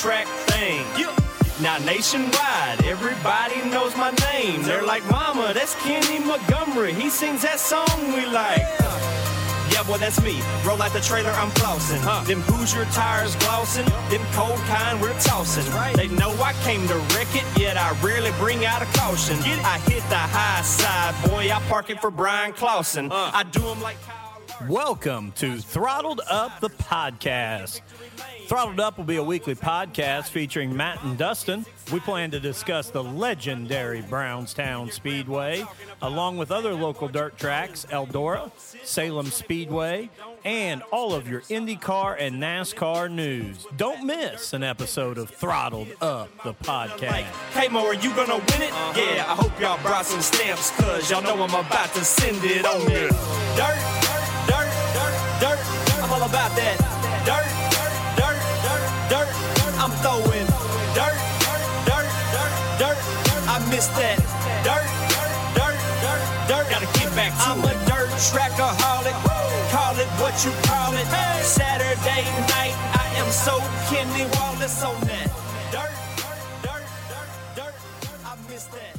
track thing. Now nationwide, everybody knows my name. They're like, Mama, that's Kenny Montgomery. He sings that song we like. Yeah, boy, that's me. Roll out the trailer, I'm flossing. Them Hoosier tires glossing. Them cold kind we're tossing. They know I came to wreck it, yet I rarely bring out a caution. I hit the high side, boy. I park it for Bryan Clauson. Uh. I do them like Kyle. Welcome to Throttled Up the Podcast. Throttled Up will be a weekly podcast featuring Matt and Dustin. We plan to discuss the legendary Brownstown Speedway, along with other local dirt tracks, Eldora, Salem Speedway, and all of your IndyCar and NASCAR news. Don't miss an episode of Throttled Up the Podcast. hey Mo, are you gonna win it? Yeah, I hope y'all brought some stamps, cause y'all know I'm about to send it on me. Dirt, dirt, dirt, dirt, I'm all about that. Dirt, dirt, dirt, dirt, I'm throwing dirt, dirt, dirt, dirt, I miss that. Dirt, dirt, dirt, dirt, gotta get back to I'm a dirt trackaholic, call it what you call it. Saturday night, I am so Kenny Wallace on that. Dirt, dirt, dirt, dirt, dirt, I miss that.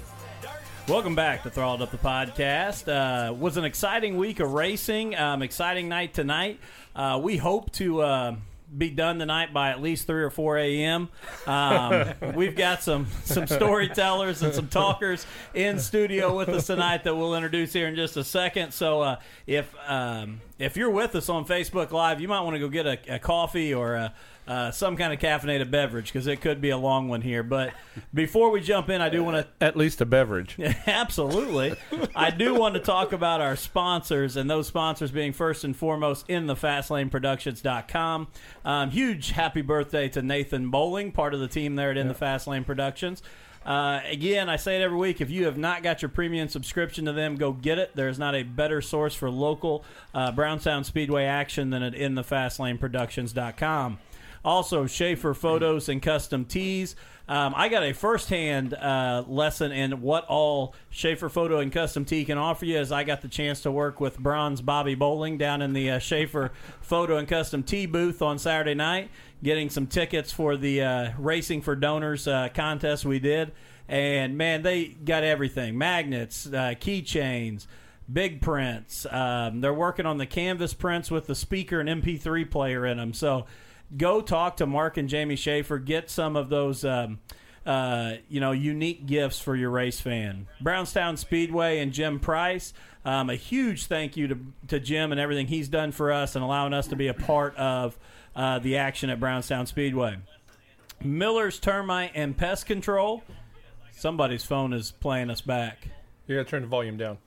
Welcome back to Throttled Up the Podcast. Uh, was an exciting week of racing. Um, exciting night tonight. Uh, we hope to uh, be done tonight by at least three or four a.m. Um, we've got some some storytellers and some talkers in studio with us tonight that we'll introduce here in just a second. So uh, if um, if you're with us on Facebook Live, you might want to go get a, a coffee or a, uh, some kind of caffeinated beverage because it could be a long one here. But before we jump in, I do want to At least a beverage. Absolutely. I do want to talk about our sponsors, and those sponsors being first and foremost in the FastLaneProductions.com. Um, huge happy birthday to Nathan Bowling, part of the team there at In the Fast Lane Productions. Uh, again, I say it every week. If you have not got your premium subscription to them, go get it. There's not a better source for local uh, Brownstown Speedway action than at InTheFastLaneProductions.com. Also, Schaefer Photos and Custom Tees. Um, I got a firsthand uh, lesson in what all Schaefer Photo and Custom Tee can offer you as I got the chance to work with Bronze Bobby Bowling down in the uh, Schaefer Photo and Custom Tee booth on Saturday night, getting some tickets for the uh, Racing for Donors uh, contest we did. And man, they got everything magnets, uh, keychains, big prints. Um, they're working on the canvas prints with the speaker and MP3 player in them. So go talk to Mark and Jamie Schaefer. Get some of those, um, uh, you know, unique gifts for your race fan. Brownstown Speedway and Jim Price. Um, a huge thank you to, to Jim and everything he's done for us and allowing us to be a part of uh, the action at Brownstown Speedway. Miller's Termite and Pest Control. Somebody's phone is playing us back. You gotta turn the volume down.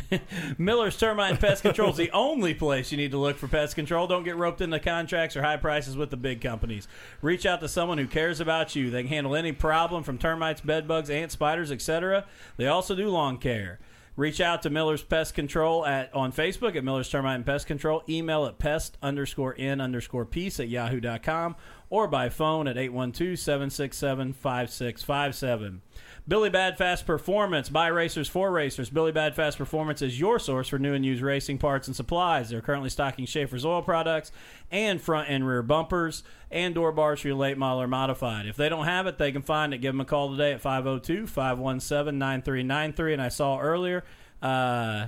Miller's Termite and Pest Control is the only place you need to look for pest control. Don't get roped into contracts or high prices with the big companies. Reach out to someone who cares about you. They can handle any problem from termites, bed bugs, ants, spiders, etc. They also do lawn care. Reach out to Miller's Pest Control at on Facebook at Miller's Termite and Pest Control. Email at pest underscore n underscore peace at yahoo.com or by phone at 812 767 5657. Billy Bad Fast Performance by racers for racers. Billy Bad Fast Performance is your source for new and used racing parts and supplies. They're currently stocking Schaeffer's oil products and front and rear bumpers and door bars for your late model or modified. If they don't have it, they can find it. Give them a call today at 502 517 9393. And I saw earlier, uh,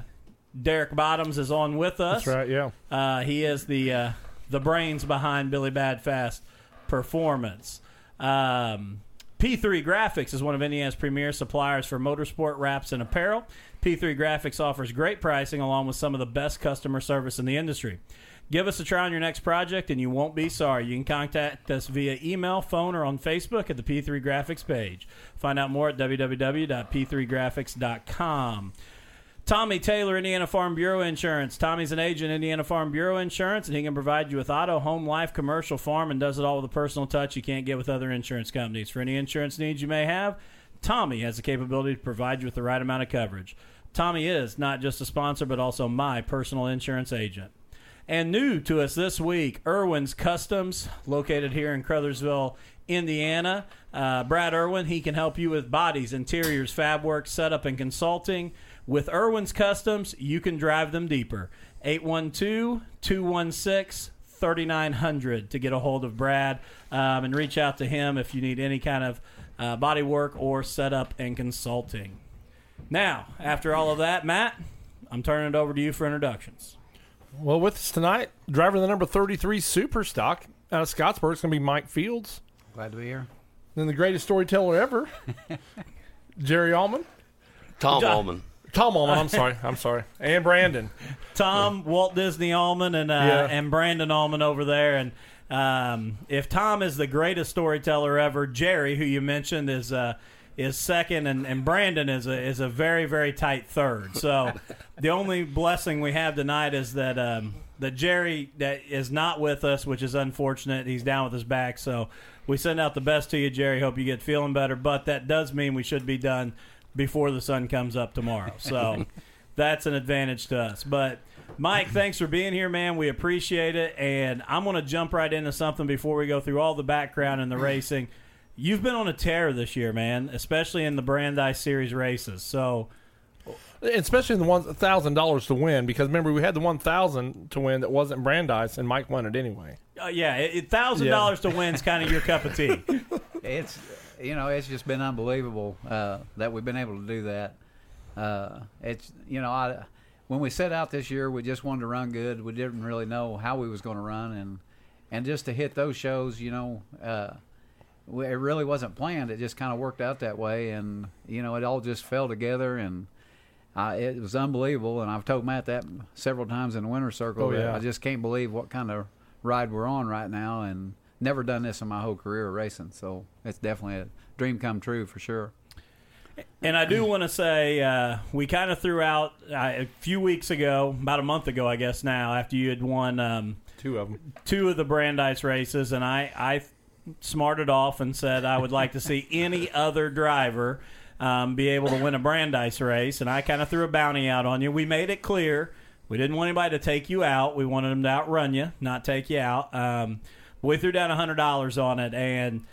Derek Bottoms is on with us. That's right, yeah. Uh, he is the uh, the brains behind Billy Bad Fast Performance. Um, P3 Graphics is one of Indiana's premier suppliers for motorsport wraps and apparel. P3 Graphics offers great pricing along with some of the best customer service in the industry. Give us a try on your next project and you won't be sorry. You can contact us via email, phone, or on Facebook at the P3 Graphics page. Find out more at www.p3graphics.com. Tommy Taylor, Indiana Farm Bureau Insurance. Tommy's an agent, Indiana Farm Bureau Insurance, and he can provide you with auto, home, life, commercial, farm, and does it all with a personal touch you can't get with other insurance companies. For any insurance needs you may have, Tommy has the capability to provide you with the right amount of coverage. Tommy is not just a sponsor, but also my personal insurance agent. And new to us this week, Irwin's Customs, located here in Crothersville, Indiana. Uh, Brad Irwin, he can help you with bodies, interiors, fab work, setup, and consulting. With Irwin's Customs, you can drive them deeper. 812 216 3900 to get a hold of Brad um, and reach out to him if you need any kind of uh, body work or setup and consulting. Now, after all of that, Matt, I'm turning it over to you for introductions. Well, with us tonight, driver of the number 33 Super Stock out of Scottsburg is going to be Mike Fields. Glad to be here. Then the greatest storyteller ever, Jerry Allman. Tom John- Allman. Tom Allman, I'm sorry. I'm sorry. And Brandon. Tom, Walt Disney Allman, and uh, Yeah. and Brandon Allman over there. And um, if Tom is the greatest storyteller ever, Jerry, who you mentioned, is uh, is second, and, and Brandon is a is a very very tight third. So the only blessing we have tonight is that um, that Jerry that is not with us, which is unfortunate. He's down with his back, so we send out the best to you, Jerry. Hope you get feeling better. But that does mean we should be done before the sun comes up tomorrow. So that's an advantage to us. But Mike, thanks for being here, man. We appreciate it. And I'm going to jump right into something before we go through all the background and the racing. You've been on a tear this year, man, especially in the Brandeis Series races. So, Especially the one thousand dollars to win, because remember we had the one thousand to win that wasn't Brandeis, and Mike won it anyway. uh, yeah, thousand dollars to win is kind of your cup of tea. It's you know it's just been unbelievable uh, that we've been able to do that. Uh, it's you know I when we set out this year we just wanted to run good. We didn't really know how we was going to run and and just to hit those shows, you know, uh, we- it really wasn't planned. It just kind of worked out that way, and you know it all just fell together and. Uh, it was unbelievable, and I've told Matt that several times in the winter circle. Oh, yeah. I just can't believe what kind of ride we're on right now, and never done this in my whole career racing. So it's definitely a dream come true for sure. And I do want to say uh, we kind of threw out uh, a few weeks ago, about a month ago, I guess now, after you had won um, Two of them. two of the Brandeis races, and I, I smarted off and said I would like to see any other driver um, be able to win a Brandeis race, and I kind of threw a bounty out on you. We made it clear we didn't want anybody to take you out. We wanted them to outrun you, not take you out. Um, we threw down hundred dollars on it, and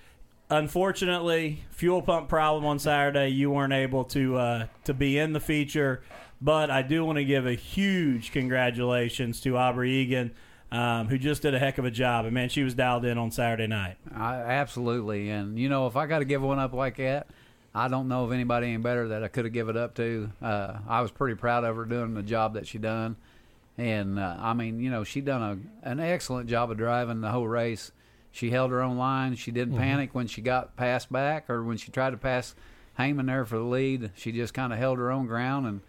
unfortunately, fuel pump problem on Saturday. You weren't able to uh, to be in the feature, but I do want to give a huge congratulations to Aubrey Egan, um, who just did a heck of a job. And man, she was dialed in on Saturday night. I, absolutely, and you know if I got to give one up like that, I don't know of anybody any better that I could have given it up to. Uh, I was pretty proud of her doing the job that she done, and uh, I mean you know she done a, an excellent job of driving the whole race. She held her own line. She didn't panic when she got passed back or when she tried to pass Heyman there for the lead. She just kind of held her own ground and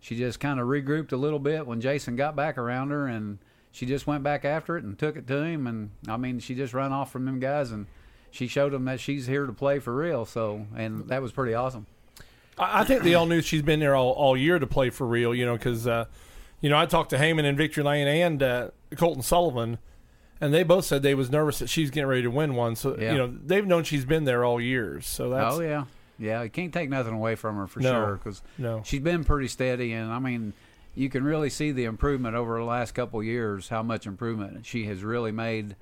she just kind of regrouped a little bit when Jason got back around her and she just went back after it and took it to him and I mean she just ran off from them guys and she showed them that she's here to play for real so and that was pretty awesome. I, I think they all knew she's been there all, all year to play for real, you know, because, uh, you know, I talked to Heyman and Victory Lane and uh, Colton Sullivan, and they both said they was nervous that she's getting ready to win one. So, Yeah. you know, they've known she's been there all years. So that's, oh yeah. Yeah, you can't take nothing away from her for No. sure cuz no. she's been pretty steady and I mean you can really see the improvement over the last couple of years how much improvement she has really made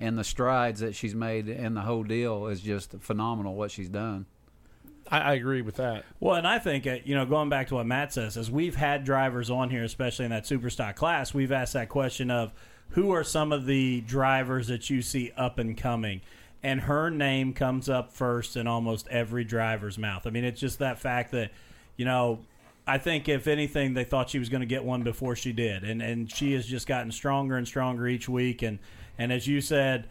and the strides that she's made in the whole deal is just phenomenal what she's done. I, I agree with that. Well, and I think uh, you know, going back to what Matt says, is we've had drivers on here, especially in that superstock class. We've asked that question of who are some of the drivers that you see up and coming, and her name comes up first in almost every driver's mouth. I mean, it's just that fact that you know. I think if anything, they thought she was going to get one before she did, and and she has just gotten stronger and stronger each week. And and as you said,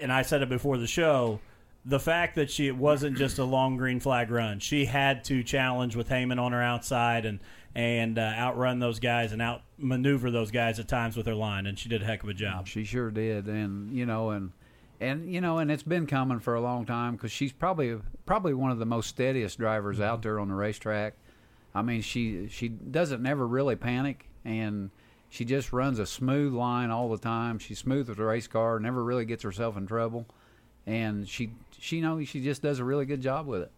and I said it before the show, the fact that she it wasn't just a long green flag run. She had to challenge with Heyman on her outside and and uh, outrun those guys and outmaneuver those guys at times with her line, and she did a heck of a job. She sure did, and you know, and and you know, and it's been coming for a long time because she's probably probably one of the most steadiest drivers out there on the racetrack. I mean, she she doesn't never really panic, and she just runs a smooth line all the time. She's smooth with the race car, never really gets herself in trouble, and she she you know she just does a really good job with it.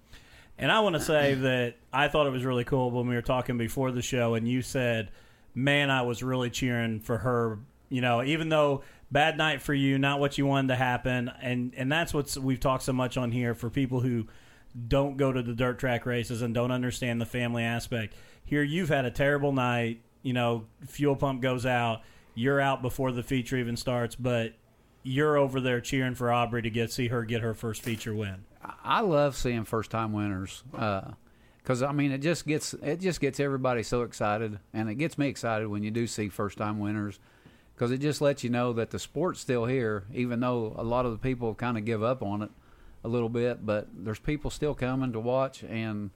And I want to say that I thought it was really cool when we were talking before the show, and you said, "Man, I was really cheering for her." You know, even though bad night for you, not what you wanted to happen, and and that's what we've talked so much on here for people who don't go to the dirt track races and don't understand the family aspect. Here, you've had a terrible night. You know, fuel pump goes out. You're out before the feature even starts, but you're over there cheering for Aubrey to get see her get her first feature win. I love seeing first time winners uh, because I mean it just gets it just gets everybody so excited, and it gets me excited when you do see first time winners because it just lets you know that the sport's still here, even though a lot of the people kind of give up on it a little bit. But there's people still coming to watch, and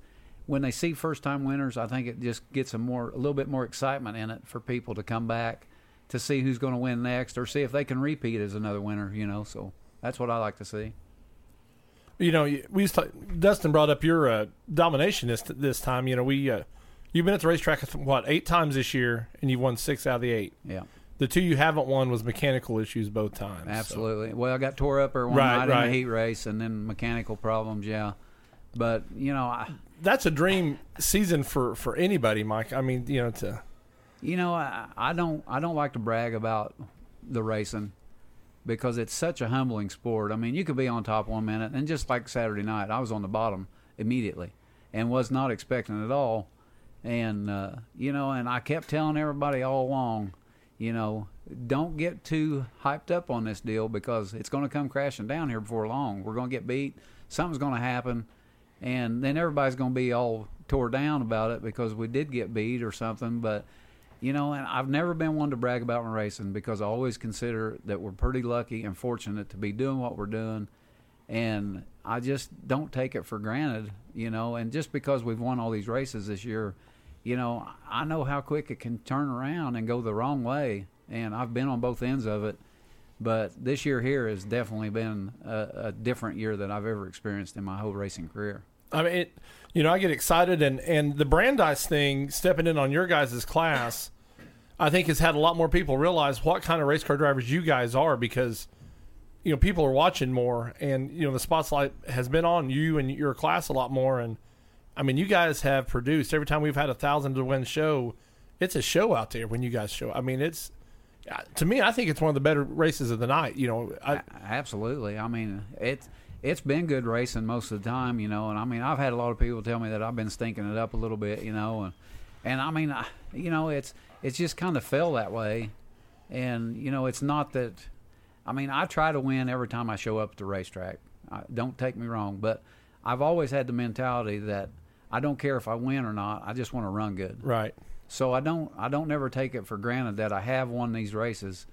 when they see first time winners, I think it just gets a more a little bit more excitement in it for people to come back to see who's going to win next or see if they can repeat as another winner. You know, so that's what I like to see. You know, we used to, Dustin brought up your uh, domination this this time. You know, we uh, you've been at the racetrack what eight times this year, and you've won six out of the eight. Yeah. The two you haven't won was mechanical issues both times. so. Absolutely. Well, I got tore up or one Right, night right. in the heat race, and then mechanical problems. Yeah, but you know, I, That's a dream season for for anybody, Mike. I mean, you know, to you know, I, I don't, I don't like to brag about the racing because it's such a humbling sport. I mean, you could be on top one minute, and just like Saturday night, I was on the bottom immediately, and was not expecting it at all. And uh, you know, and I kept telling everybody all along, you know, don't get too hyped up on this deal because it's going to come crashing down here before long. We're going to get beat. Something's going to happen, and then everybody's going to be all tore down about it because we did get beat or something. But you know, and I've never been one to brag about my racing because I always consider that we're pretty lucky and fortunate to be doing what we're doing, and I just don't take it for granted, you know. And just because we've won all these races this year, you know, I know how quick it can turn around and go the wrong way, and I've been on both ends of it. But this year here has definitely been a, a different year that I've ever experienced in my whole racing career. I mean, it, you know, I get excited, and and the Brandeis thing, stepping in on your guys' class, I think has had a lot more people realize what kind of race car drivers you guys are because, you know, people are watching more, and you know, the spotlight has been on you and your class a lot more, and I mean, you guys have produced every time we've had a thousand to win show, it's a show out there when you guys show. I mean, it's uh, to me, I think it's one of the better races of the night. You know, I, Absolutely. I mean, it's it's been good racing most of the time, you know. And I mean, I've had a lot of people tell me that I've been stinking it up a little bit, you know. And and I mean, I, you know, it's it's just kind of fell that way. And you know, it's not that. I mean, I try to win every time I show up at the racetrack. I, don't take me wrong, but I've always had the mentality that I don't care if I win or not. I just want to run good. right. So I don't I don't never take it for granted that I have won these races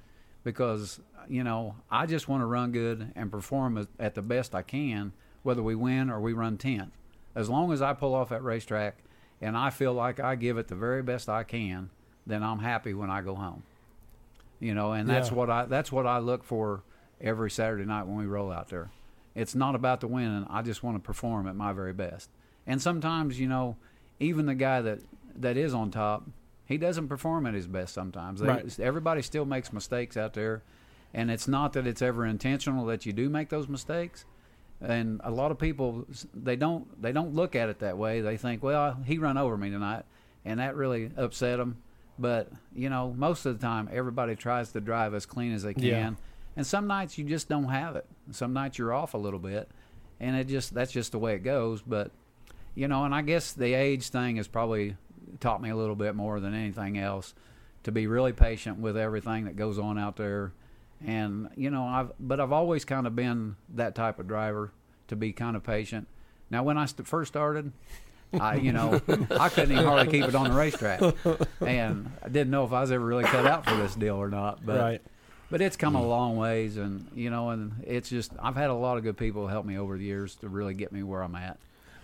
because you know I just want to run good and perform at- the best I can whether we win or we run 10th. As long as I pull off that racetrack and I feel like I give it the very best I can, then I'm happy when I go home. You know, and that's Yeah. what I that's what I look for every Saturday night when we roll out there. It's not about the winning. I just want to perform at my very best. And sometimes, you know, even the guy that that is on top, he doesn't perform at his best sometimes. They- Right. Everybody still makes mistakes out there, and it's not that it's ever intentional that you do make those mistakes. And a lot of people they don't they don't look at it that way. They think, well, he run over me tonight, and that really upset them. But you know, most of the time, everybody tries to drive as clean as they can. Yeah. And some nights you just don't have it. Some nights you're off a little bit, and it just that's just the way it goes. But you know, and I guess the age thing has probably taught me a little bit more than anything else to be really patient with everything that goes on out there. And you know, I've but I've always kind of been that type of driver to be kind of patient. Now, when I st- first started, I you know I couldn't even hardly keep it on the racetrack, and I didn't know if I was ever really cut out for this deal or not. But right. but it's come a mm. long ways, and you know, and it's just I've had a lot of good people help me over the years to really get me where I'm at.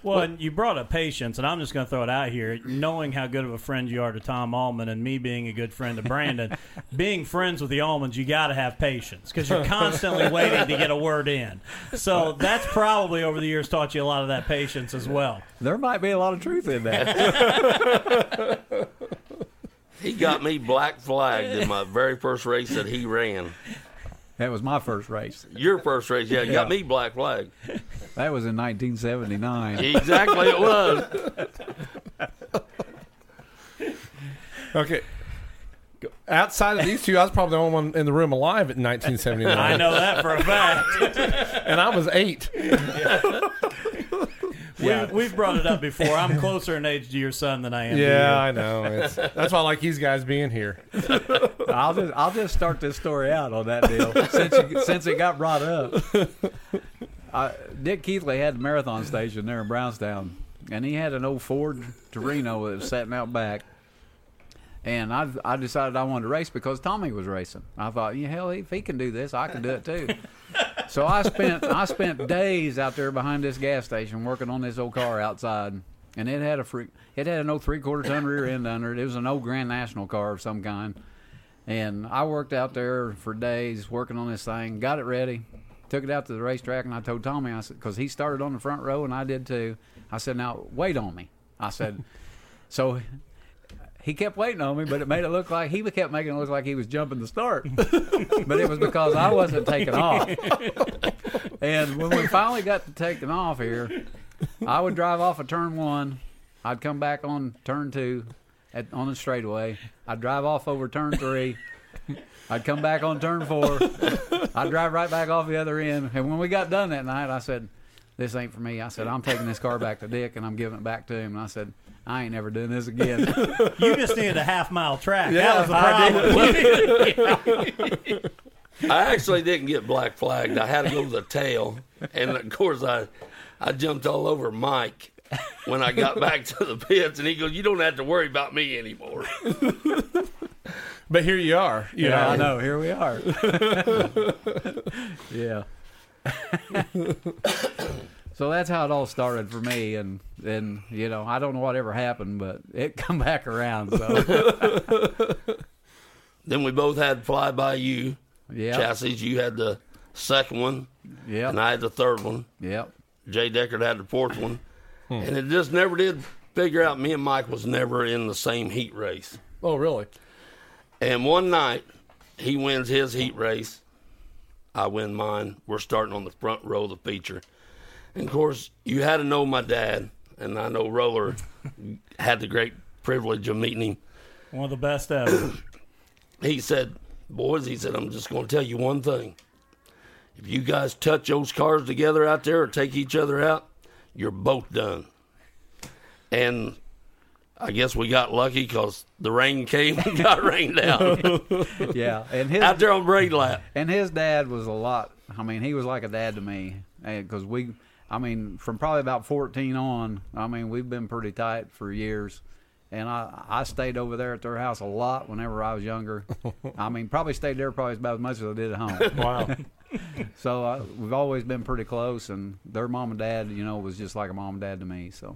Well, and you brought up patience, and I'm just going to throw it out here. Knowing how good of a friend you are to Tom Allman, and me being a good friend to Brandon, being friends with the Allmans, you got to have patience because you're constantly waiting to get a word in. So that's probably over the years taught you a lot of that patience as well. There might be a lot of truth in that. He got me black flagged in my very first race that he ran. That was my first race. Your first race, yeah, you got me black flag. That was in 1979. Exactly, it was. Okay. Outside of these two, I was probably the only one in the room alive in 1979. I know that for a fact. and I was eight. We, we've brought it up before. I'm closer in age to your son than I am. to Yeah, you. I know. It's, that's why I like these guys being here. I'll just I'll just start this story out on that deal since you, since it got brought up. I, Dick Keithley had the marathon station there in Brownstown, and he had an old Ford Torino that was sitting out back. And I I decided I wanted to race because Tommy was racing. I thought, yeah, hell, if he can do this, I can do it too. so I spent I spent days out there behind this gas station working on this old car outside, and it had a free, it had an old three quarter ton rear end under it. It was an old Grand National car of some kind. And I worked out there for days working on this thing, got it ready, took it out to the racetrack, and I told Tommy, I said, because he started on the front row and I did too. I said, now wait on me. I said, so he kept waiting on me, but it made it look like he kept making it look like he was jumping the start. but it was because I wasn't taking off. And when we finally got to taking off here, I would drive off of turn one. I'd come back on turn two at, on the straightaway. I'd drive off over turn three. I'd come back on turn four. I'd drive right back off the other end. And when we got done that night, I said, This ain't for me. I said, I'm taking this car back to Dick and I'm giving it back to him. And I said, I ain't never doing this again. You just needed a half mile track. Yeah, that was the problem. I actually didn't get black flagged. I had to go to the tail, and of course I, I jumped all over Mike when I got back to the pits, and he goes, "You don't have to worry about me anymore." But here you are. You yeah, know. I know. Here we are. yeah. so that's how it all started for me, and then you know I don't know what ever happened, but it come back around. So Then we both had fly by you yeah, chassis. You had the second one, yeah, and I had the third one. yeah. Jay Deckard had the fourth one, hmm. and it just never did figure out. Me and Mike was never in the same heat race. Oh, really? And one night, he wins his heat race. I win mine. We're starting on the front row of the feature. And of course, you had to know my dad, and I know Roller had the great privilege of meeting him. One of the best ever. He said, Boys, he said, I'm just going to tell you one thing. If you guys touch those cars together out there or take each other out, you're both done. And I guess we got lucky because the rain came and got rained out Yeah, and his out there on Braid Lap. and his dad was a lot. I mean, he was like a dad to me because we. I mean, from probably about fourteen on. I mean, we've been pretty tight for years, and I I stayed over there at their house a lot whenever I was younger. I mean, probably stayed there probably about as much as I did at home. Wow. so uh, we've always been pretty close, and their mom and dad, you know, was just like a mom and dad to me. So,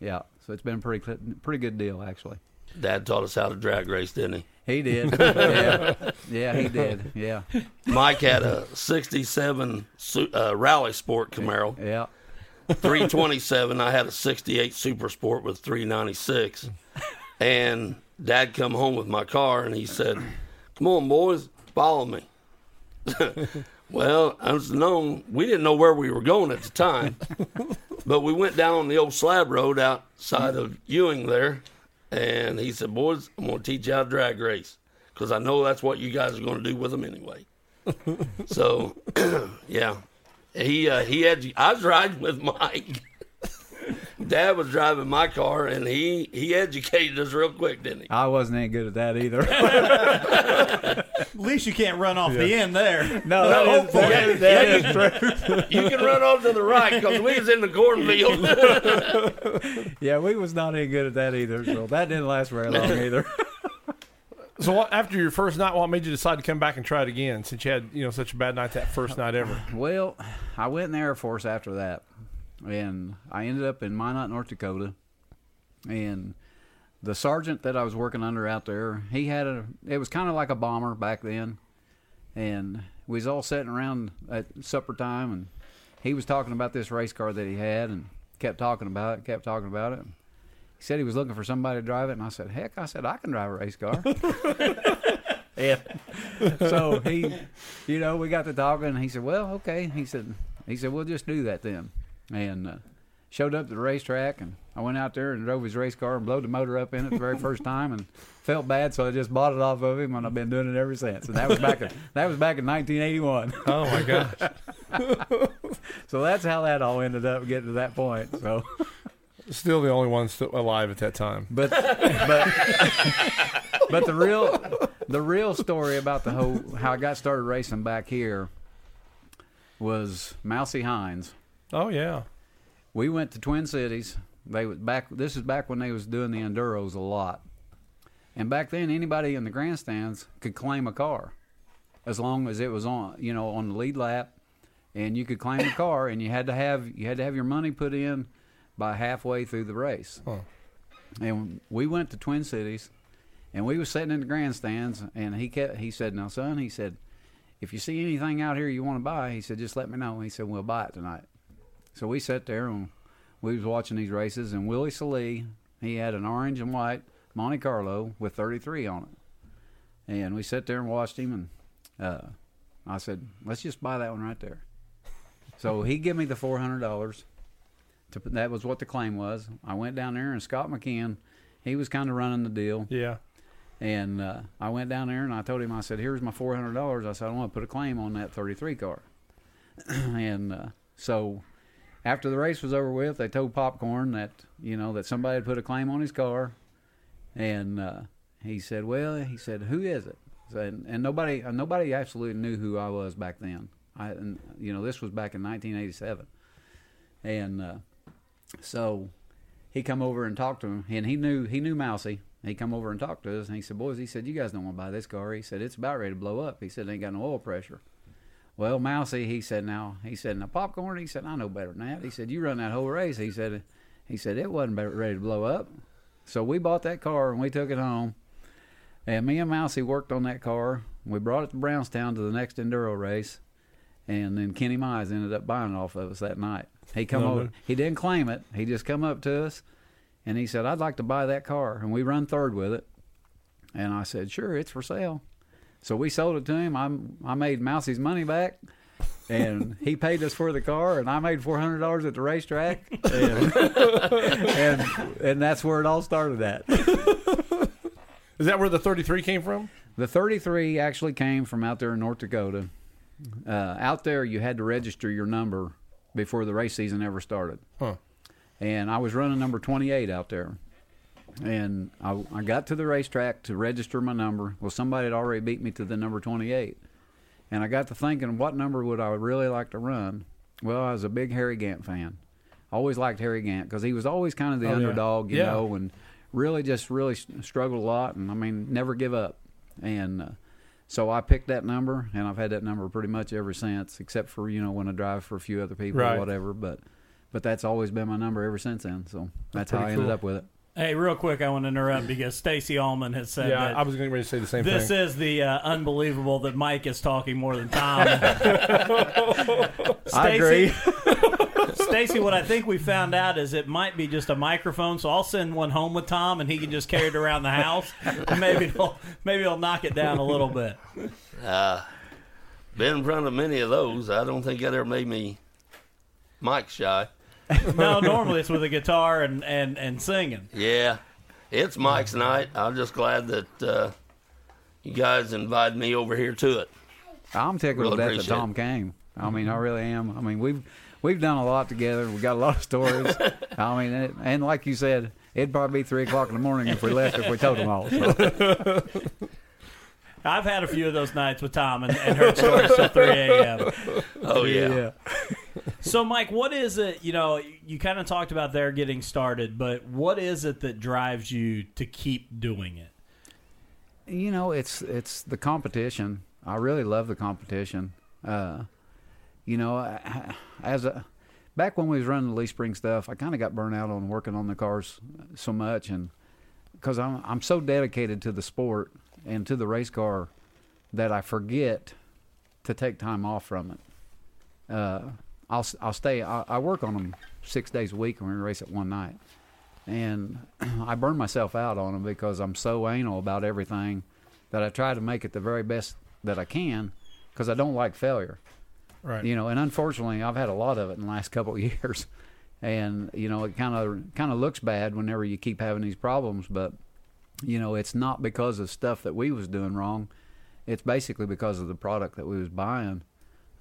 yeah, so it's been a pretty pretty good deal actually. Dad taught us how to drag race, didn't he? He did, yeah, yeah, he did, yeah, Mike had a 67 uh, Rally Sport Camaro, yeah. 327. I had a 68 Super Sport with 396. And Dad come home with my car and he said, "Come on, boys, follow me." well, as known, we didn't know where we were going at the time, but we went down on the old slab road outside of Ewing there, and he said, "Boys, I'm going to teach you how to drag race because I know that's what you guys are going to do with them anyway." so, yeah, he uh, he had. I was riding with Mike. Dad was driving my car, and he he educated us real quick, didn't he? I wasn't any good at that either. At least you can't run off the end there. no, that is, hopefully. that is, that is true. You can run off to the right because we was in the cornfield. Yeah, we was not any good at that either. So that didn't last very long either. So what, after your first night, what made you decide to come back and try it again? Since you had you know such a bad night that first night ever. well, I went in the Air Force after that, and I ended up in Minot, North Dakota, and the sergeant that I was working under out there, he had a. It was kind of like a bomber back then, and we was all sitting around at supper time, and he was talking about this race car that he had, and kept talking about it, kept talking about it. He said he was looking for somebody to drive it, and I said, "Heck," I said, "I can drive a race car." Yeah. so he, you know, we got to talking, and he said, "Well, okay." He said, "He said we'll just do that then," and uh, showed up to the racetrack, and I went out there and drove his race car and blew the motor up in it the very first time, and felt bad, so I just bought it off of him, and I've been doing it ever since. And that was back in that was back in 1981. Oh my gosh. so that's how that all ended up getting to that point. So, Still the only one still alive at that time. but but but the real the real story about the whole how I got started racing back here was Mousy Hines. Oh yeah. we went to Twin Cities. They was back. This is back when they was doing the enduros a lot, and back then anybody in the grandstands could claim a car, as long as it was on you know on the lead lap, and you could claim a car, and you had to have you had to have your money put in by halfway through the race. Huh. And we went to Twin Cities, and we was sitting in the grandstands, and he kept he said, "Now son," he said, "if you see anything out here you want to buy," he said, "just let me know." He said, "We'll buy it tonight." So we sat there and we was watching these races, and Willie Salee, he had an orange and white Monte Carlo with 33 on it, and we sat there and watched him, and uh, I said, "Let's just buy that one right there." So he gave me the four hundred dollars. That was what the claim was. I went down there, and Scott McKeon, he was kind of running the deal. Yeah. And uh, I went down there and I told him, I said, "Here's my four hundred dollars." I said, "I want to put a claim on that thirty-three car." and uh, so, after the race was over with, they told Popcorn that you know that somebody had put a claim on his car, and uh, he said, "Well," he said, "Who is it?" And, nobody, nobody absolutely knew who I was back then. I, and, you know, this was back in 1987, and uh, so he come over and talked to him, and he knew he knew Mousy. He come over and talked to us, and he said, "Boys," he said, "you guys don't want to buy this car." He said, "It's about ready to blow up." He said, "It "Ain't got no oil pressure." Well, Mousy, he said, "Now," he said, "Now popcorn." He said, "I know better than that." He said, "You run that whole race." He said, "He said it wasn't ready to blow up." So we bought that car and we took it home, and me and Mousy worked on that car. We brought it to Brownstown to the next enduro race, and then Kenny Mize ended up buying it off of us that night. He come over. He didn't claim it. He just come up to us, and he said, "I'd like to buy that car," and we run third with it. And I said, "Sure, it's for sale." So we sold it to him. I I made Mousy's money back, and he paid us for the car, and I made four hundred dollars at the racetrack, and, and and that's where it all started at. Is that where the 33 came from? The 33 actually came from out there in North Dakota. Uh, out there, you had to register your number before the race season ever started. Huh. And I was running number 28 out there. And I, I got to the racetrack to register my number. Well, somebody had already beat me to the number 28. And I got to thinking, what number would I really like to run? Well, I was a big Harry Gant fan. Always liked Harry Gant because he was always kind of the Oh, yeah. underdog, you Yeah. know, and really just really struggled a lot. And I mean, never give up. And uh, so I picked that number, and I've had that number pretty much ever since, except for you know when I drive for a few other people Right. or whatever. But but that's always been my number ever since then. So that's, how I ended cool. up with it. Hey, real quick, I want to interrupt because Stacy Allman has said yeah, that I was getting ready to say the same this thing. is the uh, unbelievable that Mike is talking more than Tom. I agree. Stacy, what I think we found out is it might be just a microphone, so I'll send one home with Tom, and he can just carry it around the house, and maybe he'll maybe he'll knock it down a little bit. Uh, been in front of many of those. I don't think that ever made me mic shy. No, normally it's with a guitar and and and singing. Yeah, it's Mike's night. I'm just glad that uh, you guys invited me over here to it. I'm tickled Really that appreciate Tom came. I mean, I really am. I mean, we've we've done a lot together. We got a lot of stories. I mean, it, and like you said, it'd probably be three o'clock in the morning if we left if we told them all. So. I've had a few of those nights with Tom and, and heard stories till 3 a.m. Oh yeah. So, Mike, what is it? You know, you kind of talked about there getting started, but what is it that drives you to keep doing it? You know, it's it's the competition. I really love the competition. Uh, you know, I- as a back when we was running the Lee Spring stuff, I kind of got burnt out on working on the cars so much, and because I'm I'm so dedicated to the sport and to the race car that I forget to take time off from it. Uh, I'll I'll stay. I, I work on them six days a week, and we race it one night, and I burn myself out on them because I'm so anal about everything that I try to make it the very best that I can because I don't like failure Right. you know and unfortunately i've had a lot of it in the last couple of years and you know it kind of kind of looks bad whenever you keep having these problems but you know it's not because of stuff that we was doing wrong. It's basically because of the product that we was buying.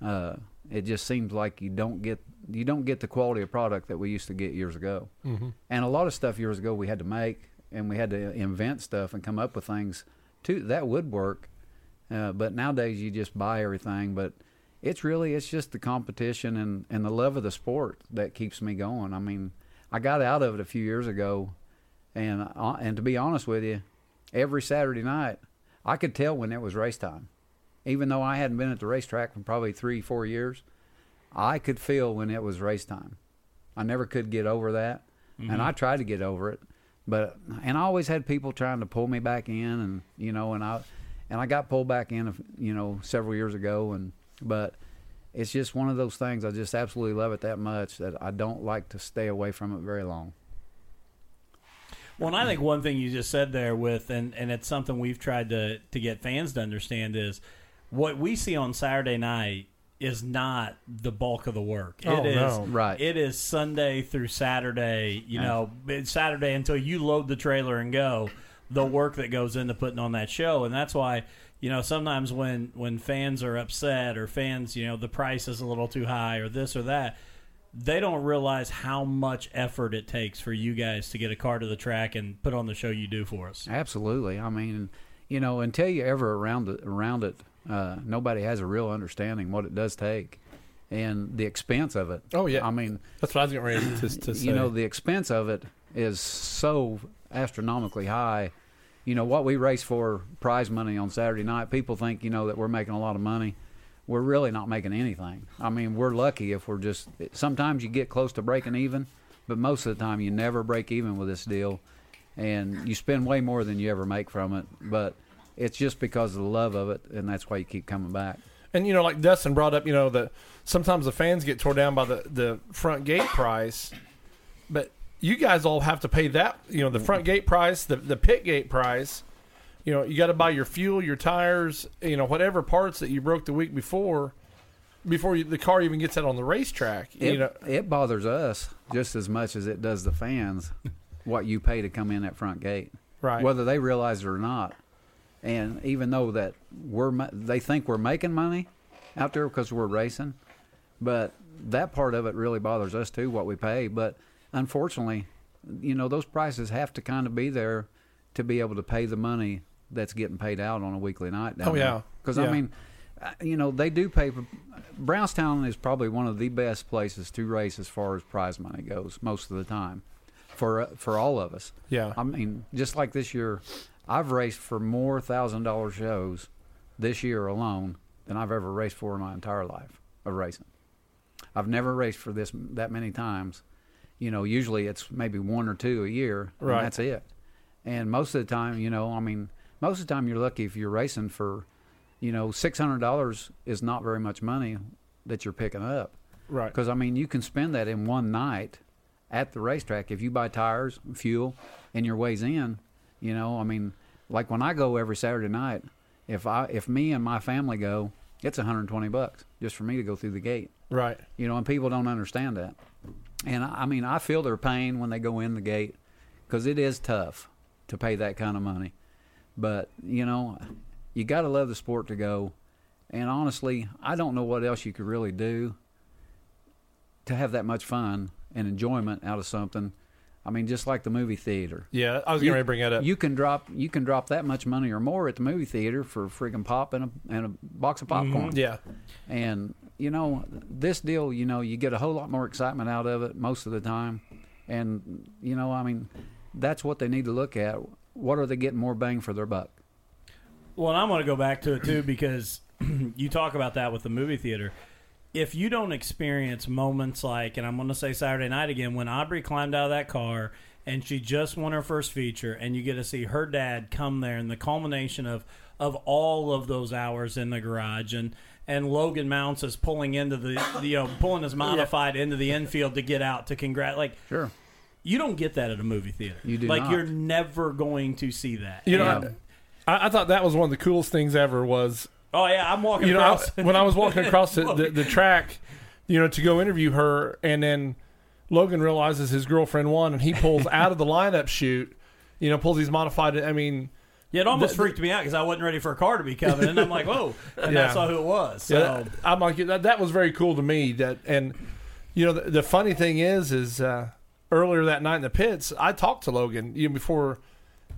Uh, it just seems like you don't get you don't get the quality of product that we used to get years ago. Mm-hmm. and a lot of stuff years ago we had to make and we had to invent stuff and come up with things too that would work. Uh, but nowadays you just buy everything but it's really it's just the competition and, and the love of the sport that keeps me going. I mean i got out of it a few years ago and uh, and to be honest with you every saturday night i could tell when it was race time. Even though i hadn't been at the racetrack for probably three four years i could feel when it was race time. I never could get over that. And i tried to get over it but and i always had people trying to pull me back in and you know and i and i got pulled back in you know several years ago. And but it's just one of those things i just absolutely love it that much that i don't like to stay away from it very long Well, and I think one thing you just said there with, and, and it's something we've tried to, to get fans to understand is what we see on Saturday night is not the bulk of the work. Oh, it is no. Right. It is Sunday through Saturday. You know, it's Saturday until you load the trailer and go. The work that goes into putting on that show, and that's why you know sometimes when when fans are upset or fans you know the price is a little too high or this or that they don't realize how much effort it takes for you guys to get a car to the track and put on the show you do for us. Absolutely. I mean, you know, until you ever around it, around it, uh, nobody has a real understanding what it does take, and the expense of it. Oh, yeah. I mean, That's what I was getting ready to, to say. you know, the expense of it is so astronomically high. You know what we race for prize money on Saturday night. People think you know that we're making a lot of money. We're really not making anything. I mean, we're lucky if we're just. Sometimes you get close to breaking even, but most of the time you never break even with this deal, and you spend way more than you ever make from it. But it's just because of the love of it, and that's why you keep coming back. And you know, like Dustin brought up, you know, that sometimes the fans get tore down by the the front gate price, but you guys all have to pay that. You know, the front gate price, the the pit gate price. You know, you got to buy your fuel, your tires, you know, whatever parts that you broke the week before, before you, the car even gets out on the racetrack. It, you know, it bothers us just as much as it does the fans what you pay to come in that front gate, right? whether they realize it or not. And even though that we're they think we're making money out there because we're racing, but that part of it really bothers us too. What we pay, but unfortunately, you know those prices have to kind of be there to be able to pay the money that's getting paid out on a weekly night. Oh, yeah. because Yeah. I mean, uh, you know they do pay. For, Brownstown is probably one of the best places to race as far as prize money goes most of the time, for uh, for all of us. yeah, I mean, just like this year, I've raced for more thousand dollar shows this year alone than I've ever raced for in my entire life of racing. I've never raced for this that many times. You know, usually it's maybe one or two a year, and Right. that's it. And most of the time, you know, I mean, most of the time you're lucky if you're racing for, you know, six hundred dollars is not very much money that you're picking up. right. Because I mean, you can spend that in one night at the racetrack if you buy tires, fuel, and your ways in. You know, I mean, like when I go every Saturday night, if I if me and my family go, it's 120 bucks just for me to go through the gate. Right. You know, and people don't understand that. And I I mean, I feel their pain when they go in the gate because it is tough to pay that kind of money. But you know, you got to love the sport to go. And honestly, I don't know what else you could really do to have that much fun and enjoyment out of something. I mean, just like the movie theater. Yeah, I was going to bring that up. You can drop you can drop that much money or more at the movie theater for friggin' pop and a and a box of popcorn. Mm-hmm, yeah, And you know, this deal, you know, you get a whole lot more excitement out of it most of the time. And you know, I mean, that's what they need to look at. What are they getting more bang for their buck? Well, and I'm going to go back to it too because you talk about that with the movie theater. if you don't experience moments like, and I'm going to say Saturday night again, when Aubrey climbed out of that car and she just won her first feature, and you get to see her dad come there, and the culmination of of all of those hours in the garage, and and Logan Mounts is pulling into the, the you know pulling his modified into the infield to get out to congrat like Sure. You don't get that at a movie theater. You do like not. you're never going to see that. You know, And- I, I thought that was one of the coolest things ever. Was oh yeah, I'm walking you know I, across. when I was walking across the, the, the track, you know, to go interview her, and then Logan realizes his girlfriend won, and he pulls out of the lineup shoot. You know, pulls these modified. I mean, Yeah, it almost The- freaked me out because I wasn't ready for a car to be coming, and I'm like, "Whoa!" And Yeah. I saw who it was. So Yeah, I'm like that. That was very cool to me. That and you know the, the funny thing is, is uh, earlier that night in the pits, I talked to Logan. You know, before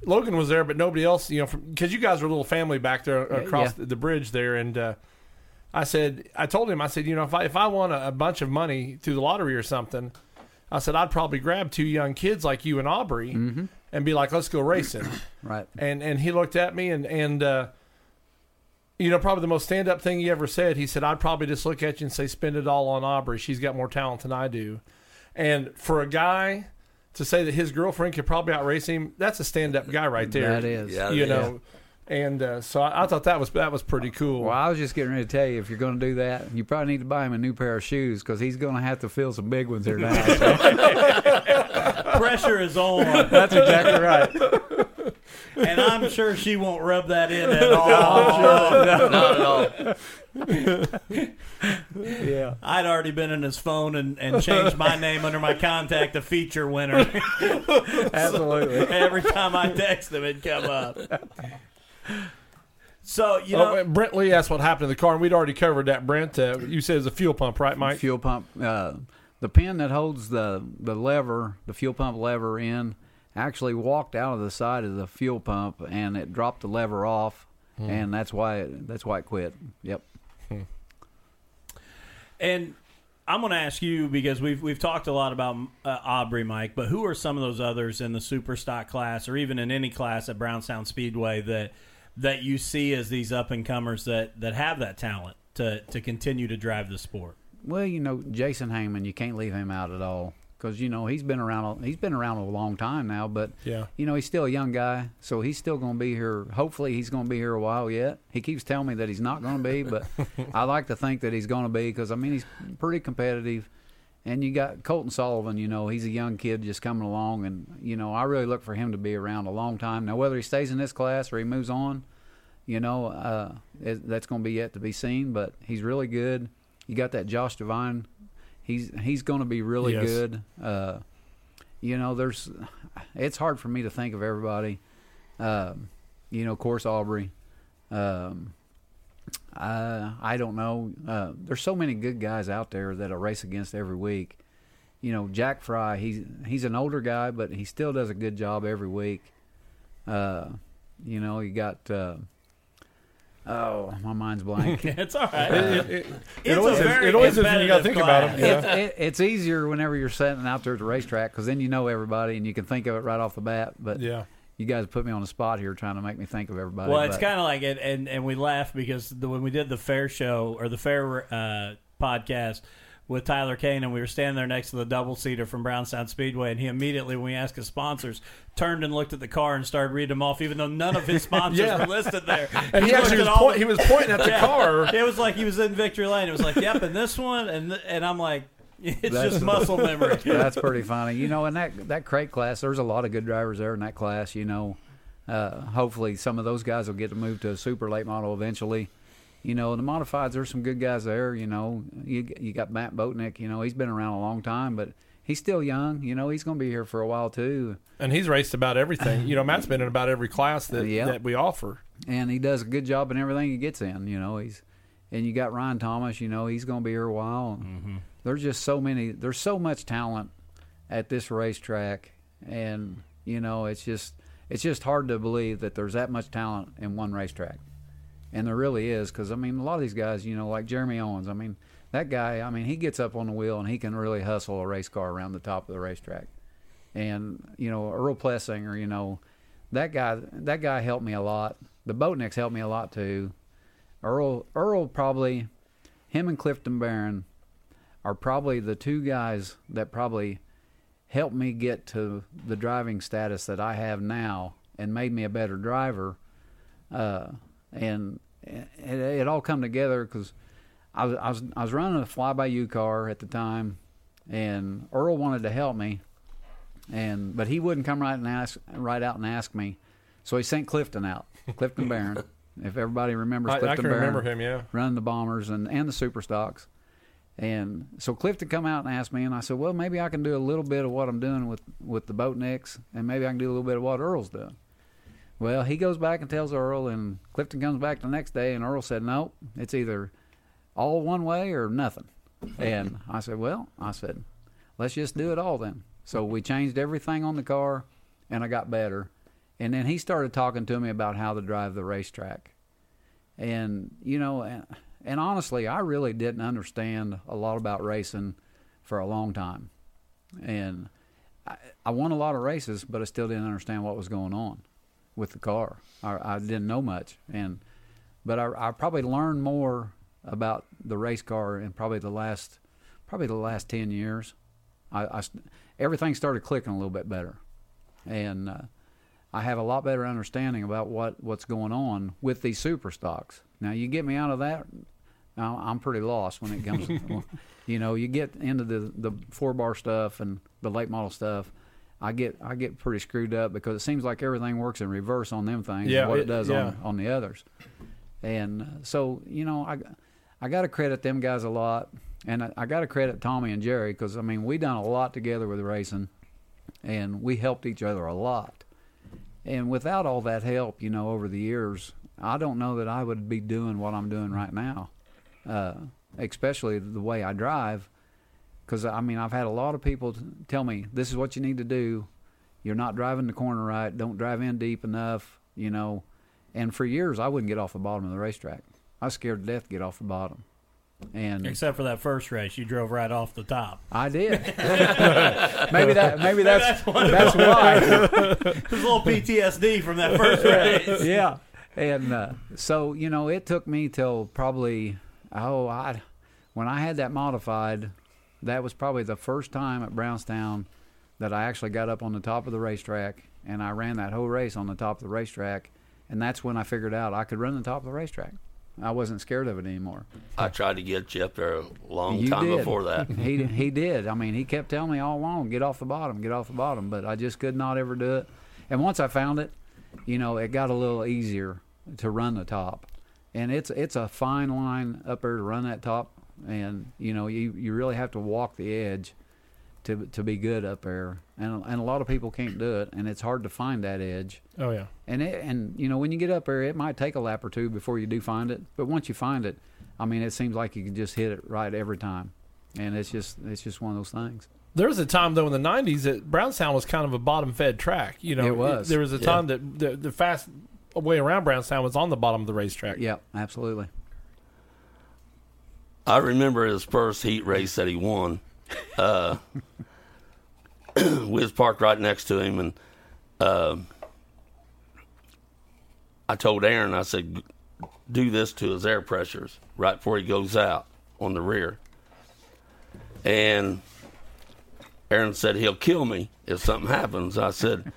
Logan was there, but nobody else. You know, because you guys were a little family back there across yeah. the, the bridge there, and uh, I said, I told him, I said, you know, if I if I won a, a bunch of money through the lottery or something, I said I'd probably grab two young kids like you and Aubrey and be like, let's go racing Right. and and he looked at me and and uh, you know probably the most stand up thing he ever said. He said, "I'd probably just look at you and say, spend it all on Aubrey. She's got more talent than I do." And for a guy to say that his girlfriend could probably outrace him, that's a stand up guy right there. That is. Yeah, you yeah. know. And uh, so I, I thought that was that was pretty cool. Well, I was just getting ready to tell you if you're going to do that, you probably need to buy him a new pair of shoes because he's going to have to fill some big ones here now. So pressure is on, that's exactly right. And I'm sure she won't rub that in at all. Not at all. Yeah. I'd already been in his phone and, and changed my name under my contact to feature winner. Absolutely. Every time I text him, it'd come up. So you Oh, know, and Brent Lee asked what happened to the car, and we'd already covered that. Brent, uh, you said it's a fuel pump, right, Mike? Fuel pump. Uh, the pin that holds the the lever, the fuel pump lever in, actually walked out of the side of the fuel pump and it dropped the lever off, and that's why it, that's why it quit. Yep. And I'm going to ask you because we've we've talked a lot about uh, Aubrey, Mike, but who are some of those others in the super stock class, or even in any class at Brownstown Speedway that that you see as these up and comers that that have that talent to to continue to drive the sport? Well, you know, Jason Heyman, you can't leave him out at all because you know he's been around. a- He's been around a long time now, but Yeah. you know he's still a young guy, so he's still going to be here. Hopefully, he's going to be here a while yet. He keeps telling me that he's not going to be, but I like to think that he's going to be because I mean he's pretty competitive. And you got Colton Sullivan, you know, he's a young kid just coming along, and you know I really look for him to be around a long time. Now, whether he stays in this class or he moves on, you know, uh, it, that's going to be yet to be seen. But he's really good. You got that Josh Devine. He's he's going to be really Yes. good. Uh, you know, there's. It's hard for me to think of everybody. Um, you know, of course, Aubrey. Um, I I don't know. Uh, there's so many good guys out there that I race against every week. You know, Jack Fry. He's he's an older guy, but he still does a good job every week. Uh, you know, you got. Oh, my mind's blank. it's all right. It, it, it, It's always a is, very it always is when you got to think competitive about it. class. Yeah. it's, it, it's easier whenever you're sitting out there at the racetrack because then you know everybody and you can think of it right off the bat. But yeah. you guys put me on the spot here trying to make me think of everybody. Well, it's kind of like it, and and we laugh because the, when we did the fair show or the fair uh, podcast with Tyler Kane, and we were standing there next to the double seater from Brownstown Speedway, and he immediately, when we asked his sponsors, turned and looked at the car and started reading them off, even though none of his sponsors Yeah. were listed there. And he actually was, looked all point, he was pointing at the Yeah. car. It was like he was in Victory Lane. It was like, yep, and this one, and th- and I'm like, it's That's- just muscle memory. That's pretty funny. You know, in that that crate class, there's a lot of good drivers there in that class. You know, uh, hopefully some of those guys will get to move to a super late model eventually. You know, the modifieds, there's some good guys there. You know, you you got Matt Boatnick. You know, he's been around a long time, but he's still young. You know, he's going to be here for a while too, And he's raced about everything. You know, Matt's been in about every class that, Yeah. that we offer. and he does a good job in everything he gets in. You know, he's and you got Ryan Thomas. You know, he's going to be here a while. Mm-hmm. There's just so many. There's so much talent at this racetrack, and you know, it's just it's just hard to believe that there's that much talent in one racetrack, and there really is. Because I mean, a lot of these guys, you know, like Jeremy Owens. I mean, that guy. I mean, he gets up on the wheel and he can really hustle a race car around the top of the racetrack. And you know, Earl Plessinger. You know, that guy. That guy helped me a lot. The Boatnicks helped me a lot too. Earl Earl probably him and Clifton Barron are probably the two guys that probably helped me get to the driving status that I have now and made me a better driver. Uh, and it, it all come together because I was, I was I was running a fly by you car at the time, and Earl wanted to help me, and but he wouldn't come right and ask right out and ask me, so he sent Clifton out, Clifton Barron. If everybody remembers I, I Clifton can Barron, remember him. Yeah. running the bombers and, and the super stocks. And so Clifton come out and asked me, and I said, well, maybe I can do a little bit of what I'm doing with, with the Boatnicks, and maybe I can do a little bit of what Earl's doing. Well, he goes back and tells Earl, and Clifton comes back the next day, and Earl said, no, it's either all one way or nothing. And I said, well, I said, let's just do it all then. So we changed everything on the car, and I got better. And then he started talking to me about how to drive the racetrack. And, you know, and, and honestly, I really didn't understand a lot about racing for a long time. And I, I won a lot of races, but I still didn't understand what was going on with the car. I, I didn't know much. And, but I, I probably learned more about the race car in probably the last, probably the last 10 years. I, I everything started clicking a little bit better. And, uh, I have a lot better understanding about what, what's going on with these super stocks. Now, you get me out of that, I'm pretty lost when it comes. to, you know, you get into the the four bar stuff and the late model stuff. I get I get pretty screwed up because it seems like everything works in reverse on them things Yeah, and what it, it- does yeah. on on the others. And uh, so you know, I I got to credit them guys a lot, and I, I got to credit Tommy and Jerry because I mean we done a lot together with racing, and we helped each other a lot. And without all that help, you know, over the years, I don't know that I would be doing what I'm doing right now, uh, especially the way I drive. Because I mean, I've had a lot of people tell me this is what you need to do. You're not driving the corner right. Don't drive in deep enough. You know, and for years I wouldn't get off the bottom of the racetrack. I was scared to death to get off the bottom. And Except for that first race, you drove right off the top. I did. maybe that. Maybe that's that's why. There's a little PTSD from that first race. yeah. And uh, so you know, it took me till probably oh, I when I had that modified, that was probably the first time at Brownstown that I actually got up on the top of the racetrack and I ran that whole race on the top of the racetrack, and that's when I figured out I could run the top of the racetrack. I wasn't scared of it anymore. I tried to get you up there a long You time did. before that. he he did. I mean, he kept telling me all along, get off the bottom, get off the bottom, but I just could not ever do it. And once I found it, you know, it got a little easier to run the top. And it's it's a fine line up there to run that top, and you know, you you really have to walk the edge to to be good up there. And and a lot of people can't do it, and it's hard to find that edge. Oh yeah. And it, and you know when you get up there, it might take a lap or two before you do find it. But once you find it, I mean, it seems like you can just hit it right every time, and it's just it's just one of those things. There was a time though in the '90s that Brownstown was kind of a bottom-fed track. You know, It was. There was a Yeah. time that the, the fast way around Brownstown was on the bottom of the racetrack. Yeah, absolutely. I remember his first heat race that he won. Uh, we was parked right next to him, and uh, I told Aaron, I said, "Do this to his air pressures right before he goes out on the rear." And Aaron said he'll kill me if something happens. I said,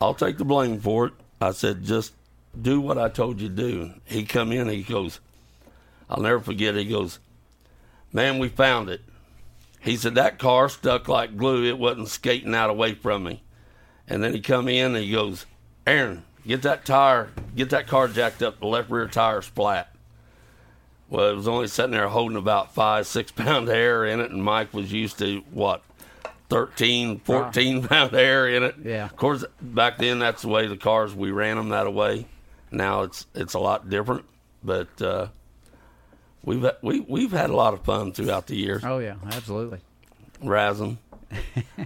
"I'll take the blame for it." I said, "Just do what I told you to do." He come in, he goes, "I'll never forget." He goes, Man, we found it. He said that car stuck like glue. It wasn't skating out away from me. And then he come in and he goes, Aaron, get that tire, get that car jacked up. The left rear tire's flat. Well, it was only sitting there holding about five, six pound air in it, and Mike was used to what, 13, 14 pound air in it. Yeah. Of course, back then that's the way the cars we ran them that way. Now it's it's a lot different, but uh, we've we we've had a lot of fun throughout the years. Oh yeah, absolutely. Razzing.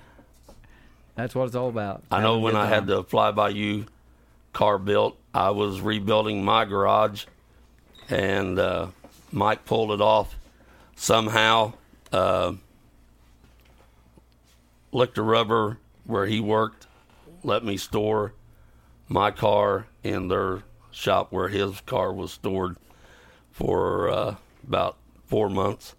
That's what it's all about. I know when I had the fly by you car built, I was rebuilding my garage, and uh, Mike pulled it off somehow. Uh, licked the rubber where he worked, let me store my car in their shop where his car was stored for uh, about four months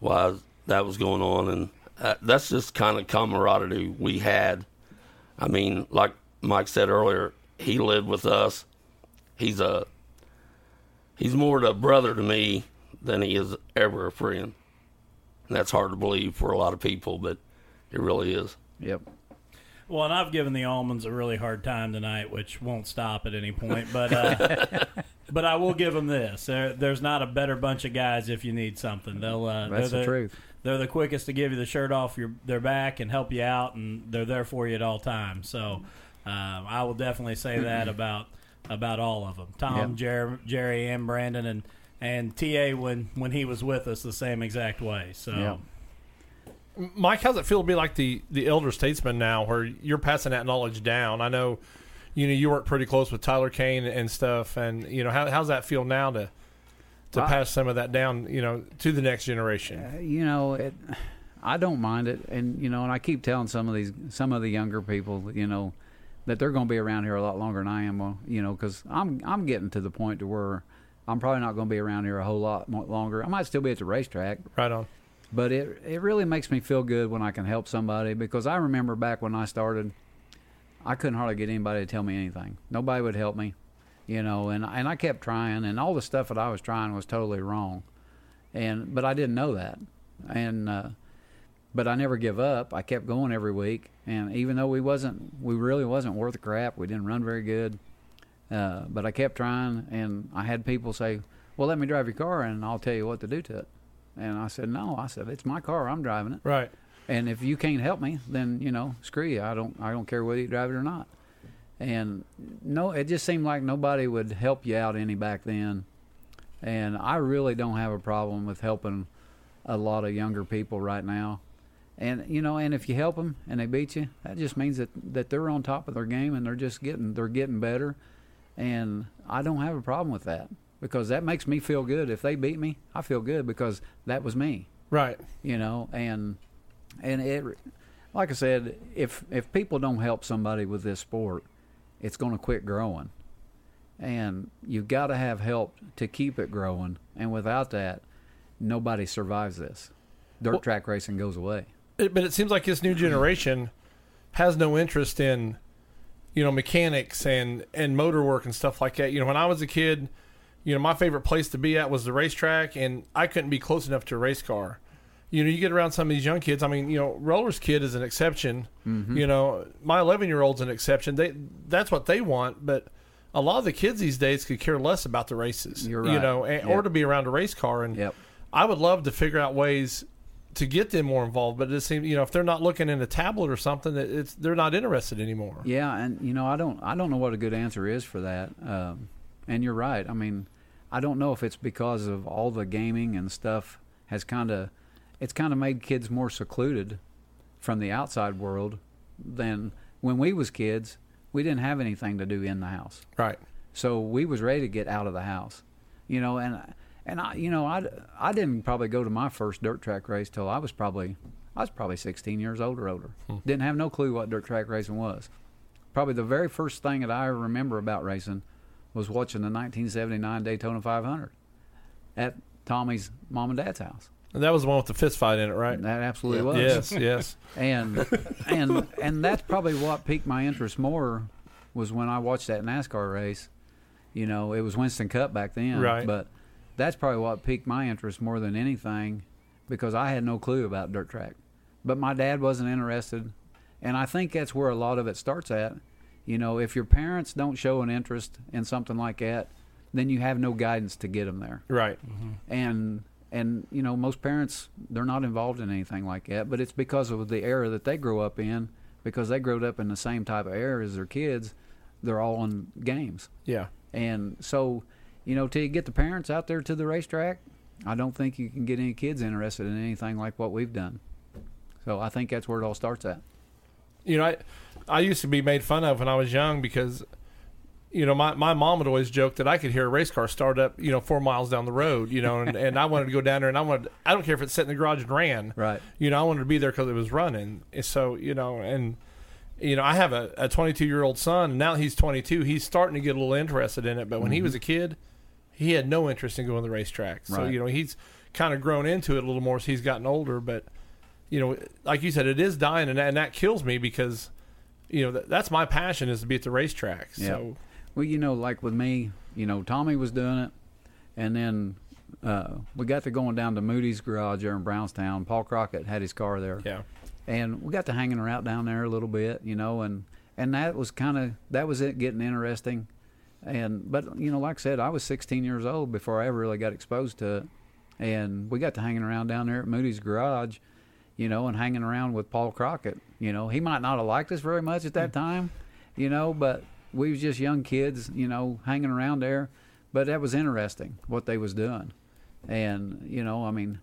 while that was going on, and uh, that's just kind of camaraderie we had. I mean, like Mike said earlier, he lived with us. He's a he's more of a brother to me than he is ever a friend. And that's hard to believe for a lot of people, but it really is. Yep. Well, and I've given the Allmans a really hard time tonight, which won't stop at any point. But uh, but I will give them this: there, there's not a better bunch of guys if you need something. They'll uh, That's they're the truth. They're the quickest to give you the shirt off your their back and help you out, and they're there for you at all times. So um, I will definitely say that about about all of them: Tom, Yep. Jer- Jerry, and Brandon, and and Ta when when he was with us the same exact way. So. Yep. Mike, how's it feel to be like the the elder statesman now, where you're passing that knowledge down? I know, you know, you work pretty close with Tyler Kane and stuff, and you know, how how's that feel now to to I- pass some of that down, you know, to the next generation? Uh, you know, it, I don't mind it, and you know, and I keep telling some of these, some of the younger people, you know, that they're going to be around here a lot longer than I am. You know, because I'm I'm getting to the point to where I'm probably not going to be around here a whole lot longer. I might still be at the racetrack, Right on. But it it really makes me feel good when I can help somebody because I remember back when I started, I couldn't hardly get anybody to tell me anything. Nobody would help me, you know, and and I kept trying, and all the stuff that I was trying was totally wrong, and but I didn't know that, and uh, but I never give up. I kept going every week, and even though we wasn't, we really wasn't worth a crap. We didn't run very good, uh, but I kept trying, and I had people say, "Well, let me drive your car, and I'll tell you what to do to it." And I said, "No." I said, "It's my car. I'm driving it." Right. And if you can't help me, then you know, screw you. I don't. I don't care whether you drive it or not. And no, it just seemed like nobody would help you out any back then. And I really don't have a problem with helping a lot of younger people right now. And you know, and if you help them and they beat you, that just means that that they're on top of their game and they're just getting they're getting better. And I don't have a problem with that because that makes me feel good. If they beat me, I feel good because that was me Right. you know and and it like i said if if people don't help somebody with this sport it's going to quit growing and you've got to have help to keep it growing and without that nobody survives this dirt Well- track racing goes away It, but it seems like this new generation has no interest in, you know, mechanics and and motor work and stuff like that. You know, when I was a kid, you know, my favorite place to be at was the racetrack, and I couldn't be close enough to a race car. You know, you get around some of these young kids. I mean, you know, Roller's kid is an exception. Mm-hmm. You know, my 11 year old's an exception. They that's what they want, but. A lot of the kids these days could care less about the races, You're you know, and, or to be around a race car. And Yep. I would love to figure out ways to get them more involved. But it seems you know if they're not looking in a tablet or something, that it's they're not interested anymore. Yeah, and you know, I don't, I don't know what a good answer is for that. Um, and you're right. I mean, I don't know if it's because of all the gaming and stuff has kind of, it's kind of made kids more secluded from the outside world than when we was kids. We didn't have anything to do in the house, Right. so we was ready to get out of the house. You know, and and I, you know, I, I didn't probably go to my first dirt track race till I was probably, I was probably 16 years old or older. Hmm. Didn't have no clue what dirt track racing was probably the very first thing that I remember about racing was watching the 1979 Daytona 500 at Tommy's mom and dad's house. And that was the one with the fist fight in it, right? That absolutely was. Yes, yes. And and and that's probably what piqued my interest more was when I watched that NASCAR race. You know, it was Winston Cup back then, Right. But that's probably what piqued my interest more than anything because I had no clue about dirt track. But my dad wasn't interested, and I think that's where a lot of it starts at. You know, if your parents don't show an interest in something like that, then you have no guidance to get them there. Right. Mm-hmm. and and you know most parents they're not involved in anything like that but it's because of the era that they grow up in because they growed up in the same type of era as their kids they're all in games. Yeah. and so you know till you get the parents out there to the racetrack i don't think you can get any kids interested in anything like what we've done. So i think that's where it all starts at. You know, I I used to be made fun of when I was young because, you know, my, my mom would always joke that I could hear a race car start up, you know, four miles down the road, you know, and, and I wanted to go down there and I wanted, I don't care if it's sitting in the garage and ran. Right. You know, I wanted to be there because it was running. And So, you know, and, you know, I have a 22 year old son and now he's 22. He's starting to get a little interested in it. But when he was mm-hmm. a kid, he had no interest in going to the racetrack. So Right. you know he's kind of grown into it a little more as he's gotten older. But you know, like you said, it is dying, and that, and that kills me because you know that, that's my passion is to be at the racetrack. Yeah. So Well, you know, like with me, you know, Tommy was doing it, and then uh, we got to going down to Moody's garage there in Brownstown. Paul Crockett had his car there, yeah, and we got to hanging around down there a little bit, you know, and and that was kind of that was it getting interesting, and but you know, like I said, I was 16 years old before I ever really got exposed to it, and we got to hanging around down there at Moody's garage, you know, and hanging around with Paul Crockett. You know, he might not have liked us very much at that mm. time, you know, but we was just young kids, you know, hanging around there. But that was interesting what they was doing, and you know, I mean,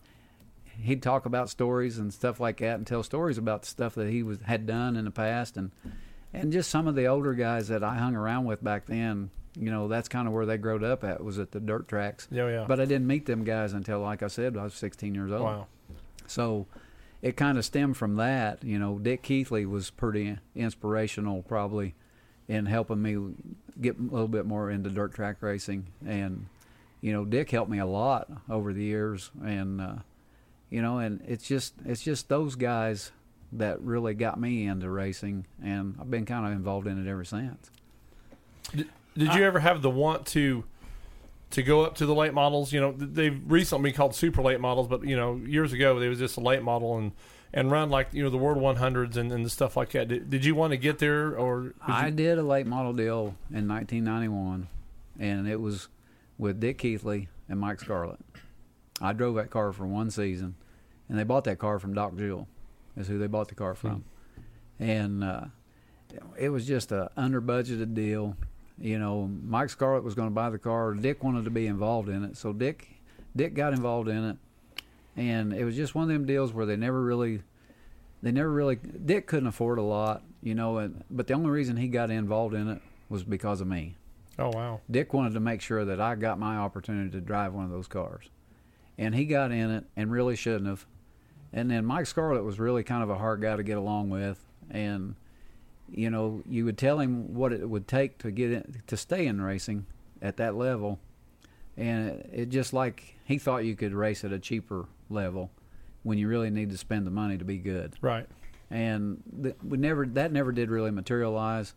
he'd talk about stories and stuff like that, and tell stories about the stuff that he was had done in the past, and and just some of the older guys that I hung around with back then. You know, that's kind of where they growed up at was at the dirt tracks. yeah, yeah. But I didn't meet them guys until, like I said, I was 16 years old. wow, So it kind of stemmed from that. You know, Dick Keithley was pretty inspirational, probably, in helping me get a little bit more into dirt track racing. And, you know, Dick helped me a lot over the years. And, uh, you know, and it's just it's just those guys that really got me into racing, and I've been kind of involved in it ever since. Did you ever have the want to to go up to the late models? You know, they've recently been called super late models, but you know, years ago they was just a late model and and run like you know the World 100s and, and the stuff like that. Did, did you want to get there or? I you- did a late model deal in 1991, and it was with Dick Keithley and Mike Scarlett. I drove that car for one season, and they bought that car from Doc Jewell, is who they bought the car from, and uh, it was just a under budgeted deal. You know, Mike Scarlett was going to buy the car. Dick wanted to be involved in it, so Dick Dick got involved in it, and it was just one of them deals where they never really they never really Dick couldn't afford a lot, you know, and but the only reason he got involved in it was because of me. oh wow, Dick wanted to make sure that I got my opportunity to drive one of those cars. And he got in it and really shouldn't have. And then Mike Scarlett was really kind of a hard guy to get along with and you know, you would tell him what it would take to get in, to stay in racing at that level. And it, it just like he thought you could race at a cheaper level when you really need to spend the money to be good right? and th- we never that never did really materialize.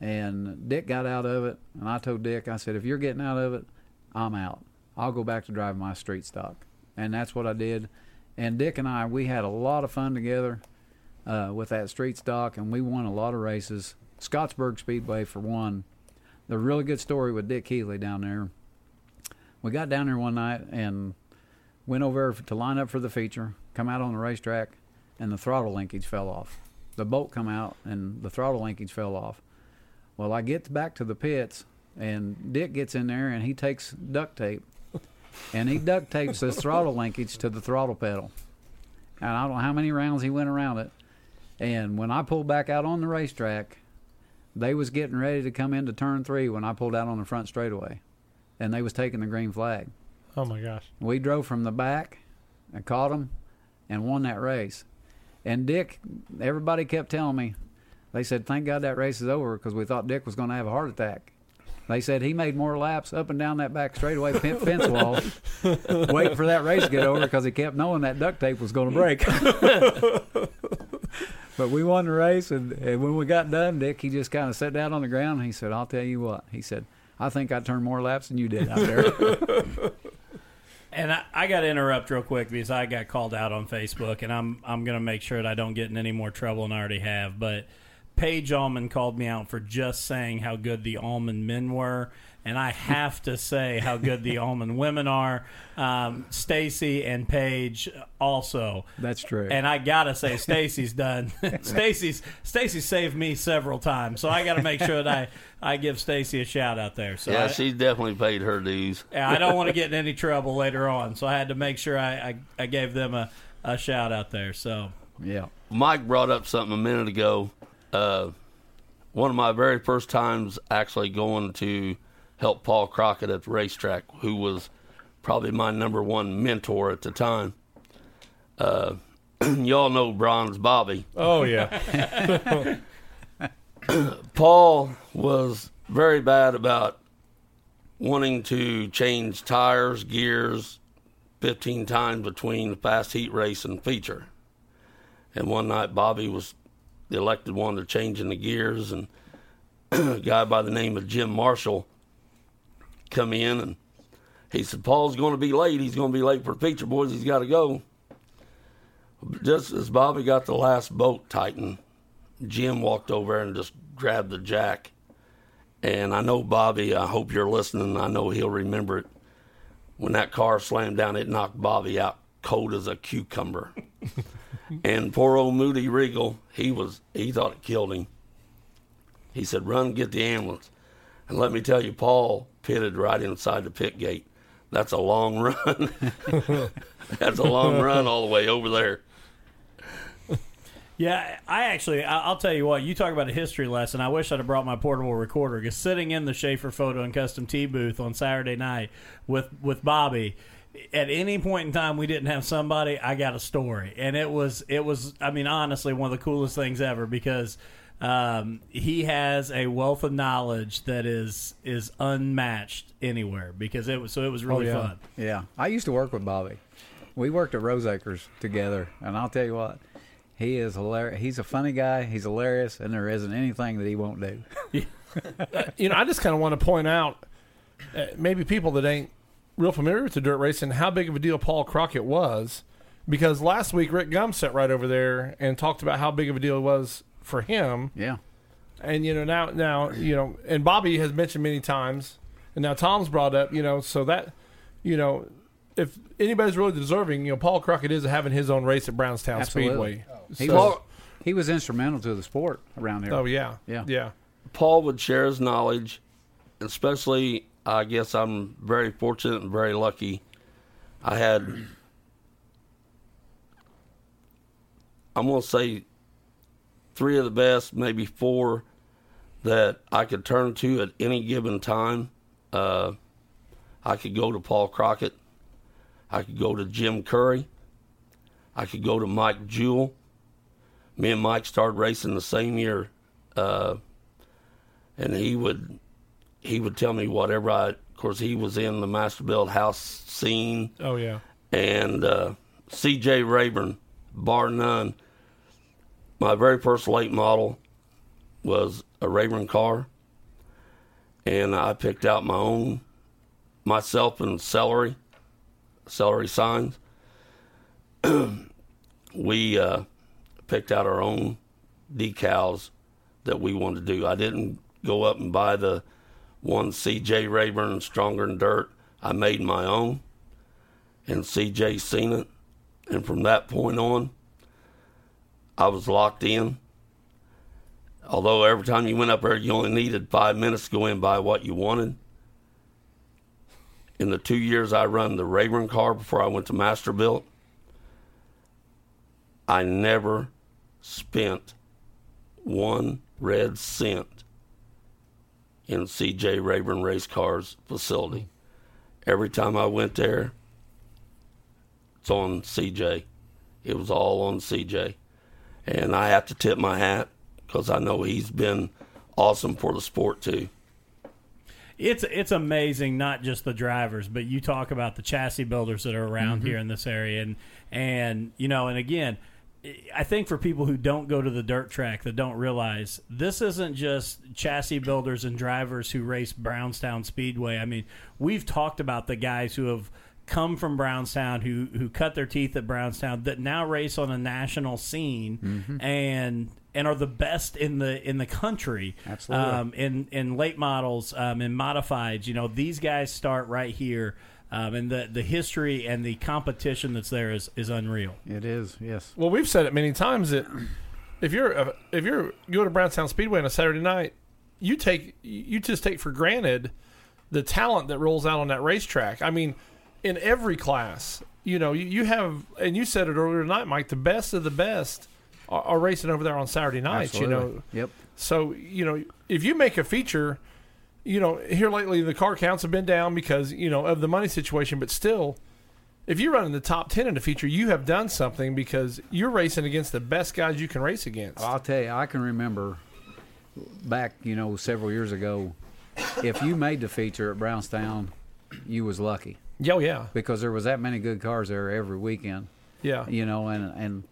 And Dick got out of it, and I told Dick, I said, if you're getting out of it, I'm out. I'll go back to driving my street stock, and that's what I did. And Dick and I, we had a lot of fun together uh, with that street stock, and we won a lot of races. Scottsburg Speedway, for one, the really good story with Dick Keithley down there. We got down there one night and went over to line up for the feature, come out on the racetrack, and the throttle linkage fell off. The bolt come out and the throttle linkage fell off. Well, I get back to the pits and Dick gets in there and he takes duct tape and he duct tapes this throttle linkage to the throttle pedal. And I don't know how many rounds he went around it. And when I pulled back out on the racetrack, they was getting ready to come into turn three when I pulled out on the front straightaway, and they was taking the green flag. Oh my gosh, We drove from the back and caught them, and won that race. And Dick, everybody kept telling me, they said, thank God that race is over because we thought Dick was going to have a heart attack. They said he made more laps up and down that back straightaway fen- fence wall, waiting for that race to get over because he kept knowing that duct tape was going to break. but we won the race, and, and when we got done, Dick, he just kind of sat down on the ground and he said, I'll tell you what. He said, I think I turned more laps than you did out there. And I, I got to interrupt real quick because I got called out on Facebook, and I'm I'm going to make sure that I don't get in any more trouble than I already have. But Paige Allman called me out for just saying how good the Allman men were, and I have to say how good the Allman women are. Um, Stacy and Paige also. That's true. And I gotta say, Stacy's done. Stacy's Stacy saved me several times, so I got to make sure that I, I give Stacy a shout out there. So yeah, I, she's definitely paid her dues. yeah, I don't want to get in any trouble later on, so I had to make sure I, I, I gave them a, a shout out there. So yeah. Mike brought up something a minute ago. Uh, one of my very first times actually going to help Paul Crockett at the racetrack, who was probably my number one mentor at the time. Uh, y'all know Bronze Bobby. oh yeah, Paul was very bad about wanting to change tires, gears 15 times between the fast heat race and feature. And one night, Bobby was the elected one to changing the gears, and a guy by the name of Jim Marshall come in and he said, Paul's going to be late. He's going to be late for the feature, boys. He's got to go. Just as Bobby got the last bolt tightened, Jim walked over and just grabbed the jack. And I know Bobby, I hope you're listening. I know he'll remember it. When that car slammed down, it knocked Bobby out cold as a cucumber. and poor old Moody Regal, he was he thought it killed him. He said, Run, get the ambulance. And let me tell you, Paul pitted right inside the pit gate. That's a long run. That's a long run all the way over there. Yeah, I actually, I'll tell you what. You talk about a history lesson. I wish I'd have brought my portable recorder because sitting in the Schaeffer Photo and Custom Tea booth on Saturday night with with Bobby, at any point in time we didn't have somebody, I got a story, and it was it was. I mean, honestly, one of the coolest things ever because um, he has a wealth of knowledge that is is unmatched anywhere. Because it was so it was really yeah. fun. Yeah, I used to work with Bobby. We worked at Rose Acres together, and I'll tell you what, he is hilarious. He's a funny guy. He's hilarious, and there isn't anything that he won't do. you know, I just kind of want to point out, uh, maybe people that ain't real familiar with the dirt racing, how big of a deal Paul Crockett was. Because last week Rick Gum sat right over there and talked about how big of a deal it was for him. Yeah, And you know now, now you know, and Bobby has mentioned many times, and now Tom's brought up, you know, so that, you know, if anybody's really deserving, you know, Paul Crockett is having his own race at Brownstown Absolutely. Speedway. he So- was he was instrumental to the sport around here. Oh yeah, Yeah. yeah. Paul would share his knowledge, especially, I guess I'm very fortunate and very lucky. I had, I'm going to say, three of the best, maybe four, that I could turn to at any given time. Uh, I could go to Paul Crockett. I could go to Jim Curry. I could go to Mike Jewell. Me and Mike started racing the same year. Uh, and he would he would tell me whatever I. Of course, he was in the Masterbuilt house scene, Oh yeah. and uh, C.J. Rayburn, bar none. My very first late model was a Rayburn car, and I picked out my own myself and celery, celery signs. we uh, picked out our own decals that we wanted to do. I didn't go up and buy the one CJ Rayburn Stronger than Dirt. I made my own, and CJ seen it, and from that point on, I was locked in. Although every time you went up there, you only needed five minutes to go in buy what you wanted. In the two years I run the Rayburn car before I went to Masterbuilt, I never spent one red cent in CJ Rayburn Race Cars facility. Every time I went there, it's on CJ. It was all on CJ. And I have to tip my hat because I know he's been awesome for the sport too. It's it's amazing, not just the drivers, but you talk about the chassis builders that are around mm-hmm. here in this area, and and you know, and again, I think for people who don't go to the dirt track that don't realize this isn't just chassis builders and drivers who race Brownstown Speedway. I mean, we've talked about the guys who have come from Brownstown who who cut their teeth at Brownstown that now race on a national scene and and are the best in the in the country. Absolutely. Um, in in late models, um, in modifieds, you know, these guys start right here. Um, and the, the history and the competition that's there is, is unreal. It is, yes. Well, we've said it many times that if you're uh, if you're you go to Brownstown Speedway on a Saturday night, you take you just take for granted the talent that rolls out on that racetrack. I mean, in every class, you know, you, you have, and you said it earlier tonight, Mike. The best of the best are, are racing over there on Saturday nights. You know, Yep. so you know if you make a feature, you know here lately the car counts have been down because you know of the money situation, but still. If you run in the top ten in a feature, you have done something because you're racing against the best guys you can race against. I'll tell you, I can remember back, you know, several years ago, if you made the feature at Brownstown, you was lucky oh, yeah, because there was that many good cars there every weekend. yeah. You know, and and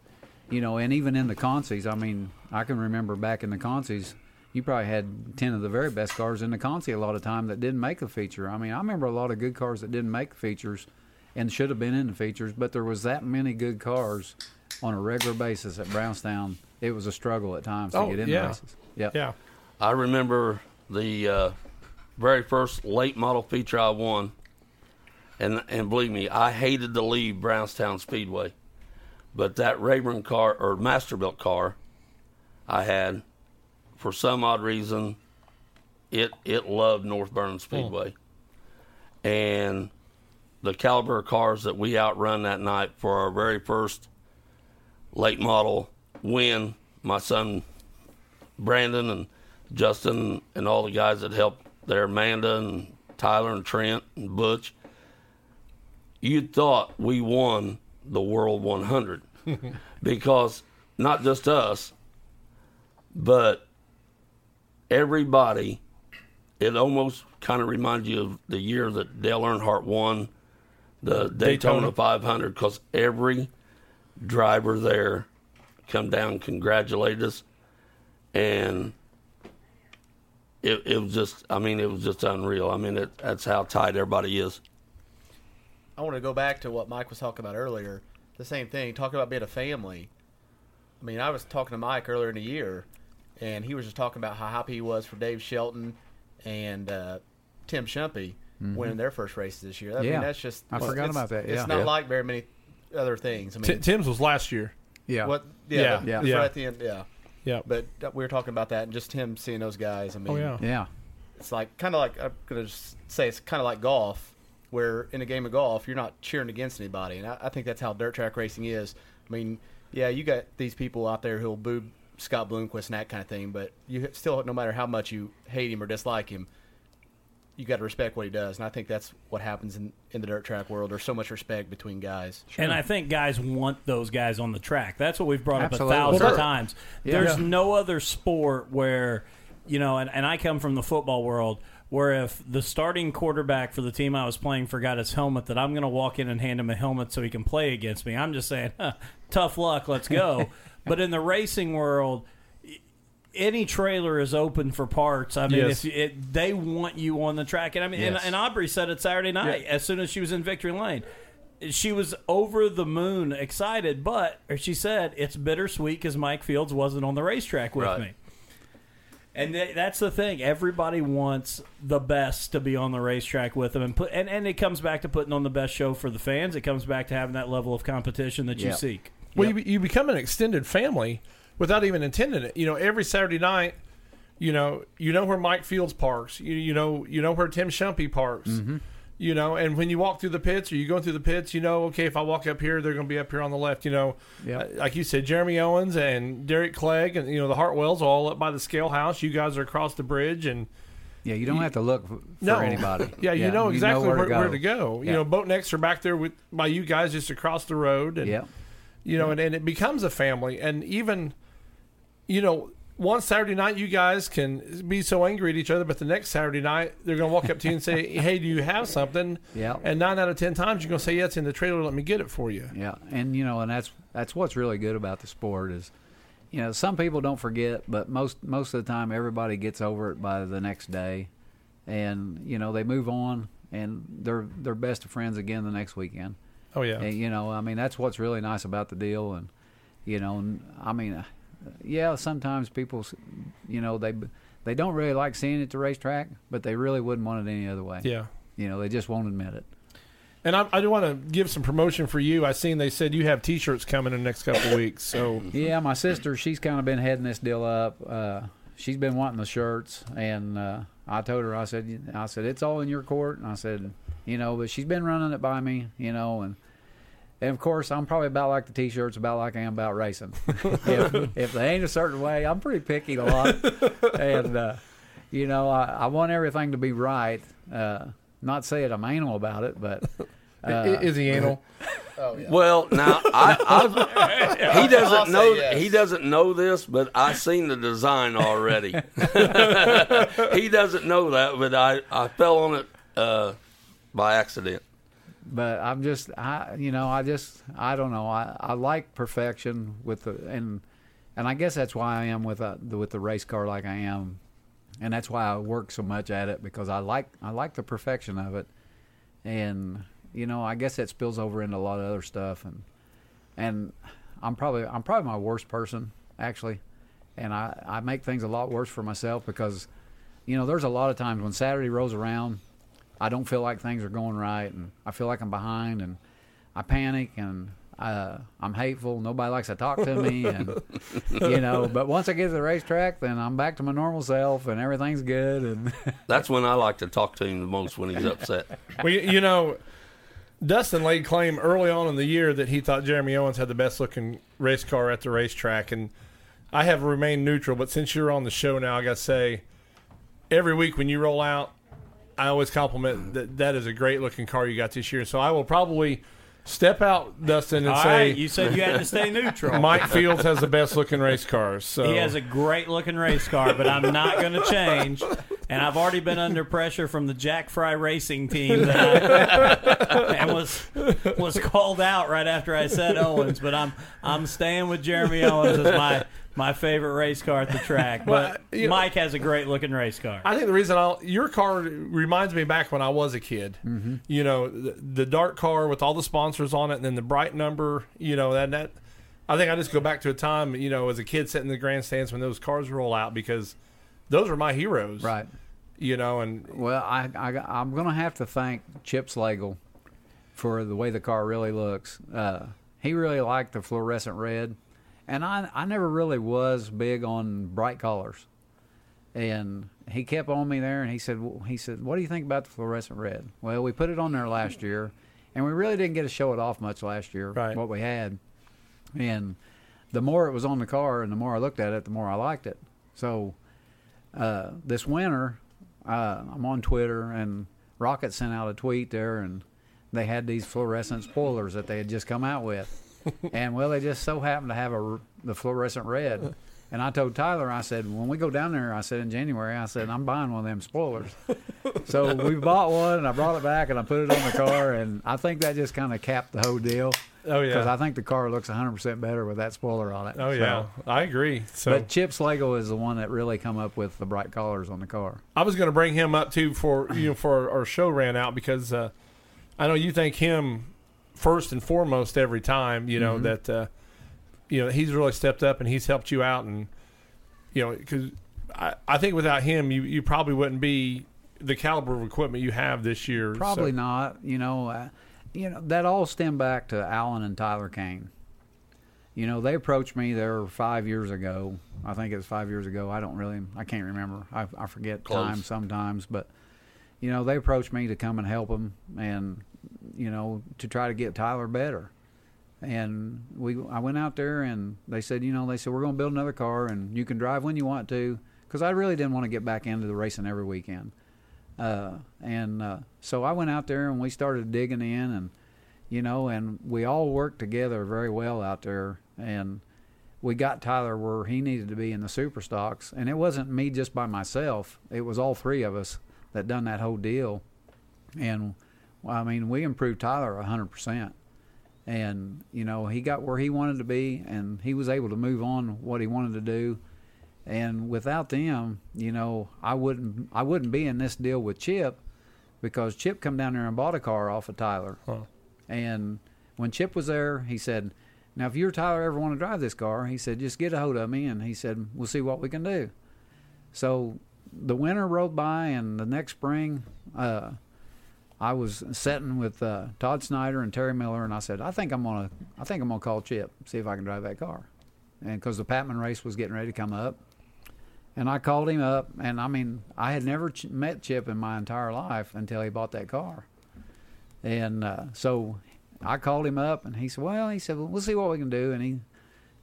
you know, and even in the consies, I mean, I can remember back in the consies, you probably had ten of the very best cars in the consi a lot of time that didn't make a feature. I mean, I remember a lot of good cars that didn't make features and should have been in the features, but there was that many good cars on a regular basis at Brownstown. It was a struggle at times to Oh, get in yeah. the races. Yep. Yeah. I remember the uh, very first late model feature I won, and and believe me, I hated to leave Brownstown Speedway, but that Rayburn car or Masterbuilt car, I had, for some odd reason, it it loved North Vernon hmm. Speedway, and the caliber of cars that we outrun that night for our very first late model win. My son Brandon and Justin and all the guys that helped there, Amanda and Tyler and Trent and Butch. You thought we won the World 100 because not just us, but everybody. It almost kind of reminds you of the year that Dale Earnhardt won the Daytona, Daytona. 500 because every driver there come down and congratulate us and it, it was just i mean it was just unreal i mean it, that's how tight everybody is I want to go back to what Mike was talking about earlier. The same thing, talking about being a family. I mean, I was talking to Mike earlier in the year, and he was just talking about how happy he was for Dave Shelton and uh, Tim Shumpy winning their first races this year. I mean, Yeah. that's just I forgot it's- about that, yeah. It's not Yeah. like very many other things. I T- mean, Tim's was last year. Yeah. what? Yeah, Yeah, the- yeah. yeah. right at the end, yeah. Yeah. But we were talking about that, and just him seeing those guys. I mean, Oh yeah. yeah. it's like kind of like I'm gonna just say it's kind of like golf, where in a game of golf you're not cheering against anybody, and I, I think that's how dirt track racing is. I mean, yeah, you got these people out there who'll boo Scott Bloomquist and that kind of thing, but you still, no matter how much you hate him or dislike him, you got to respect what he does, and I think that's what happens in, in the dirt track world. There's so much respect between guys. And I think guys want those guys on the track. That's what we've brought Absolutely. up a thousand Well, times. Yeah. There's Yeah. no other sport where, you know, and, and I come from the football world where if the starting quarterback for the team I was playing forgot his helmet, that I'm going to walk in and hand him a helmet so he can play against me. I'm just saying, huh, tough luck, let's go. but in the racing world, any trailer is open for parts. I mean, Yes. if it, they want you on the track, and I mean, Yes. and, and Aubrey said it Saturday night as soon as she was in Victory Lane. She was over the moon excited, but she said it's bittersweet because Mike Fields wasn't on the racetrack with Right. me. And th- that's the thing. Everybody wants the best to be on the racetrack with them, and put and, and it comes back to putting on the best show for the fans. It comes back to having that level of competition that you Yeah. seek. Well, you, you become an extended family without even intending it. You know, every Saturday night, you know, you know where Mike Fields parks. You, you know, you know where Tim Shumpy parks. Mm-hmm. You know, and when you walk through the pits or you go through the pits, you know, okay, if I walk up here, they're going to be up here on the left. You know, Yep. Uh, like you said, Jeremy Owens and Derek Clegg and you know the Hartwells all up by the scale house. You guys are across the bridge and Yeah, you don't have to look for, no anybody. Yeah, you know exactly where, where, where to go. You know, Boatnicks are back there with by you guys just across the road, and Yeah. you know, and, and it becomes a family. And even, you know, one Saturday night you guys can be so angry at each other, but the next Saturday night they're going to walk up to you and say, "Hey, do you have something?" Yeah. And nine out of ten times you're going to say, "Yeah, it's in the trailer. Let me get it for you." Yeah, and you know, and that's that's what's really good about the sport is, you know, some people don't forget, but most most of the time everybody gets over it by the next day, and you know they move on and they're they're best of friends again the next weekend. Oh yeah. And you know, I mean, that's what's really nice about the deal, and you know, I mean, yeah, sometimes people, you know, they they don't really like seeing it at the racetrack, but they really wouldn't want it any other way. Yeah. You know, they just won't admit it. And I, I do want to give some promotion for you. I seen they said you have T-shirts coming in the next couple of weeks. So Yeah, my sister, she's kind of been heading this deal up. Uh, she's been wanting the shirts, and uh, I told her, I said, I said it's all in your court, and I said, you know, but she's been running it by me, you know, and and of course I'm probably about like the t-shirts, about like I am about racing. if, if they ain't a certain way, I'm pretty picky a lot, and uh, you know, I, I want everything to be right. Uh, not saying I'm anal about it, but. I- is he anal? Oh yeah. Well, now I, I he doesn't know yes. he doesn't know this, but I seen the design already. he doesn't know that, but I I fell on it uh, by accident. But I'm just I you know I just I don't know. I, I like perfection with the and and I guess that's why I am with a, the, with the race car like I am, and that's why I work so much at it because I like I like the perfection of it, and you know I guess that spills over into a lot of other stuff. And and I'm probably I'm probably my worst person actually, and I I make things a lot worse for myself because you know there's a lot of times when Saturday rolls around I don't feel like things are going right, and I feel like I'm behind, and I panic, and uh, I'm hateful. Nobody likes to talk to me, and you know. But once I get to the racetrack, then I'm back to my normal self, and everything's good. And That's when I like to talk to him the most when he's upset. Well, you- you know, Dustin laid claim early on in the year that he thought Jeremy Owens had the best looking race car at the racetrack, and I have remained neutral. But since you're on the show now, I got to say, every week when you roll out, I always compliment that that is a great looking car you got this year. So I will probably step out, Dustin, and All say right, you said you had to stay neutral. Mike Fields has the best looking race cars. So He has a great looking race car, but I'm not going to change. And I've already been under pressure from the Jack Fry Racing team that I, and was was called out right after I said Owens. But I'm I'm staying with Jeremy Owens as my my favorite race car at the track. But Well, you know- Mike has a great looking race car. I think the reason I'll your car reminds me back when I was a kid. Mm-hmm. You know, the, the dark car with all the sponsors on it, and then the bright number. You know that that. I think I just go back to a time, you know, as a kid sitting in the grandstands when those cars roll out because those are my heroes. right. You know, and Well, I, I I'm gonna have to thank Chip Slagle for the way the car really looks. Uh, he really liked the fluorescent red, and I I never really was big on bright colors. And he kept on me there, and he said he said, "What do you think about the fluorescent red?" Well, we put it on there last year, and we really didn't get to show it off much last year. Right. What we had, and the more it was on the car, and the more I looked at it, the more I liked it. So uh, this winter, uh, I'm on Twitter, and Rocket sent out a tweet there, and they had these fluorescent spoilers that they had just come out with, and well, they just so happened to have a the fluorescent red. And I told Tyler, I said, when we go down there, I said in January, I said I'm buying one of them spoilers. so we bought one, and I brought it back, and I put it on the car, and I think that just kind of capped the whole deal. Oh, yeah. because I think the car looks 100 percent better with that spoiler on it. oh So- yeah, I agree. So but Chip Slagle is the one that really come up with the bright colors on the car. I was going to bring him up too for you know for our show ran out because uh, I know you think him first and foremost every time. You know that uh, you know he's really stepped up and he's helped you out and you know because I, I think without him you you probably wouldn't be the caliber of equipment you have this year. Probably So- not. You know, uh, you know that all stemmed back to Alan and Tyler Kane. You know, they approached me there five years ago. I think it was five years ago. I don't really, I can't remember. I, I forget Close. time sometimes, but you know, they approached me to come and help them, and you know, to try to get Tyler better. And we, I went out there, and they said, you know, they said we're going to build another car, and you can drive when you want to, because I really didn't want to get back into the racing every weekend. Uh, and uh, so I went out there and we started digging in, and you know, and we all worked together very well out there, and we got Tyler where he needed to be in the super stocks, and it wasn't me just by myself; it was all three of us that done that whole deal, and I mean, we improved Tyler a hundred percent, and you know, he got where he wanted to be, and he was able to move on what he wanted to do and without them, you know, I wouldn't I wouldn't be in this deal with Chip because Chip come down there and bought a car off of Tyler. Huh. And when Chip was there, he said, "Now if you or Tyler ever want to drive this car, he said just get a hold of me." And he said, "We'll see what we can do." So the winter rolled by, and the next spring, uh, I was sitting with uh, Todd Snyder and Terry Miller, and I said, "I think I'm gonna I think I'm gonna call Chip see if I can drive that car." And because the Patman race was getting ready to come up, and I called him up, and I mean, I had never ch- met Chip in my entire life until he bought that car. And uh, so I called him up, and he said, "Well," he said, well, "We'll see what we can do." And he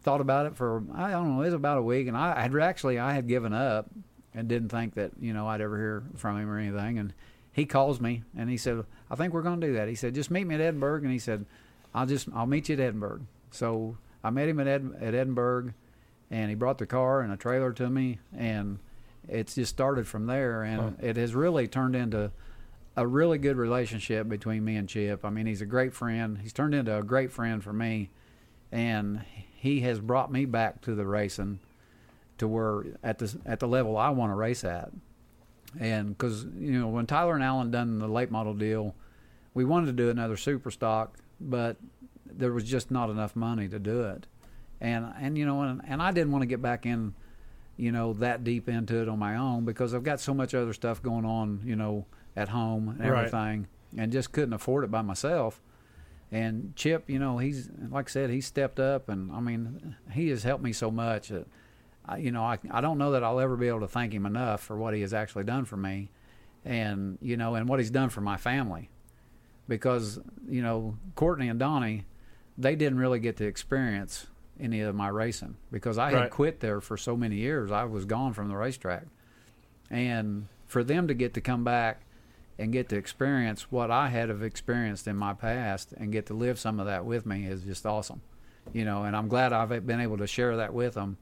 thought about it for I don't know, it was about a week, and I had actually I had given up and didn't think that you know I'd ever hear from him or anything. And he calls me, and he said, "I think we're going to do that." He said, "Just meet me at Edinburgh," and he said. I'll just I'll meet you at Edinburgh. So I met him at Ed, at Edinburgh, and he brought the car and a trailer to me, and it's just started from there, and it has really turned into a really good relationship between me and Chip. I mean, he's a great friend. He's turned into a great friend for me, and he has brought me back to the racing to where at the at the level I want to race at. And because you know when Tyler and Allen done the late model deal, we wanted to do another super stock, but there was just not enough money to do it. And and you know and, and I didn't want to get back in, you know, that deep into it on my own because I've got so much other stuff going on, you know, at home and Right. everything, and just couldn't afford it by myself. And Chip, you know, he's like I said, he stepped up, and I mean, he has helped me so much that, I, you know, I I don't know that I'll ever be able to thank him enough for what he has actually done for me, and you know, and what he's done for my family, because you know, Courtney and Donnie, they didn't really get to experience any of my racing because I had quit there for so many years. I was gone from the racetrack, and for them to get to come back and get to experience what I had have experienced in my past and get to live some of that with me is just awesome. You know, and I'm glad I've been able to share that with them.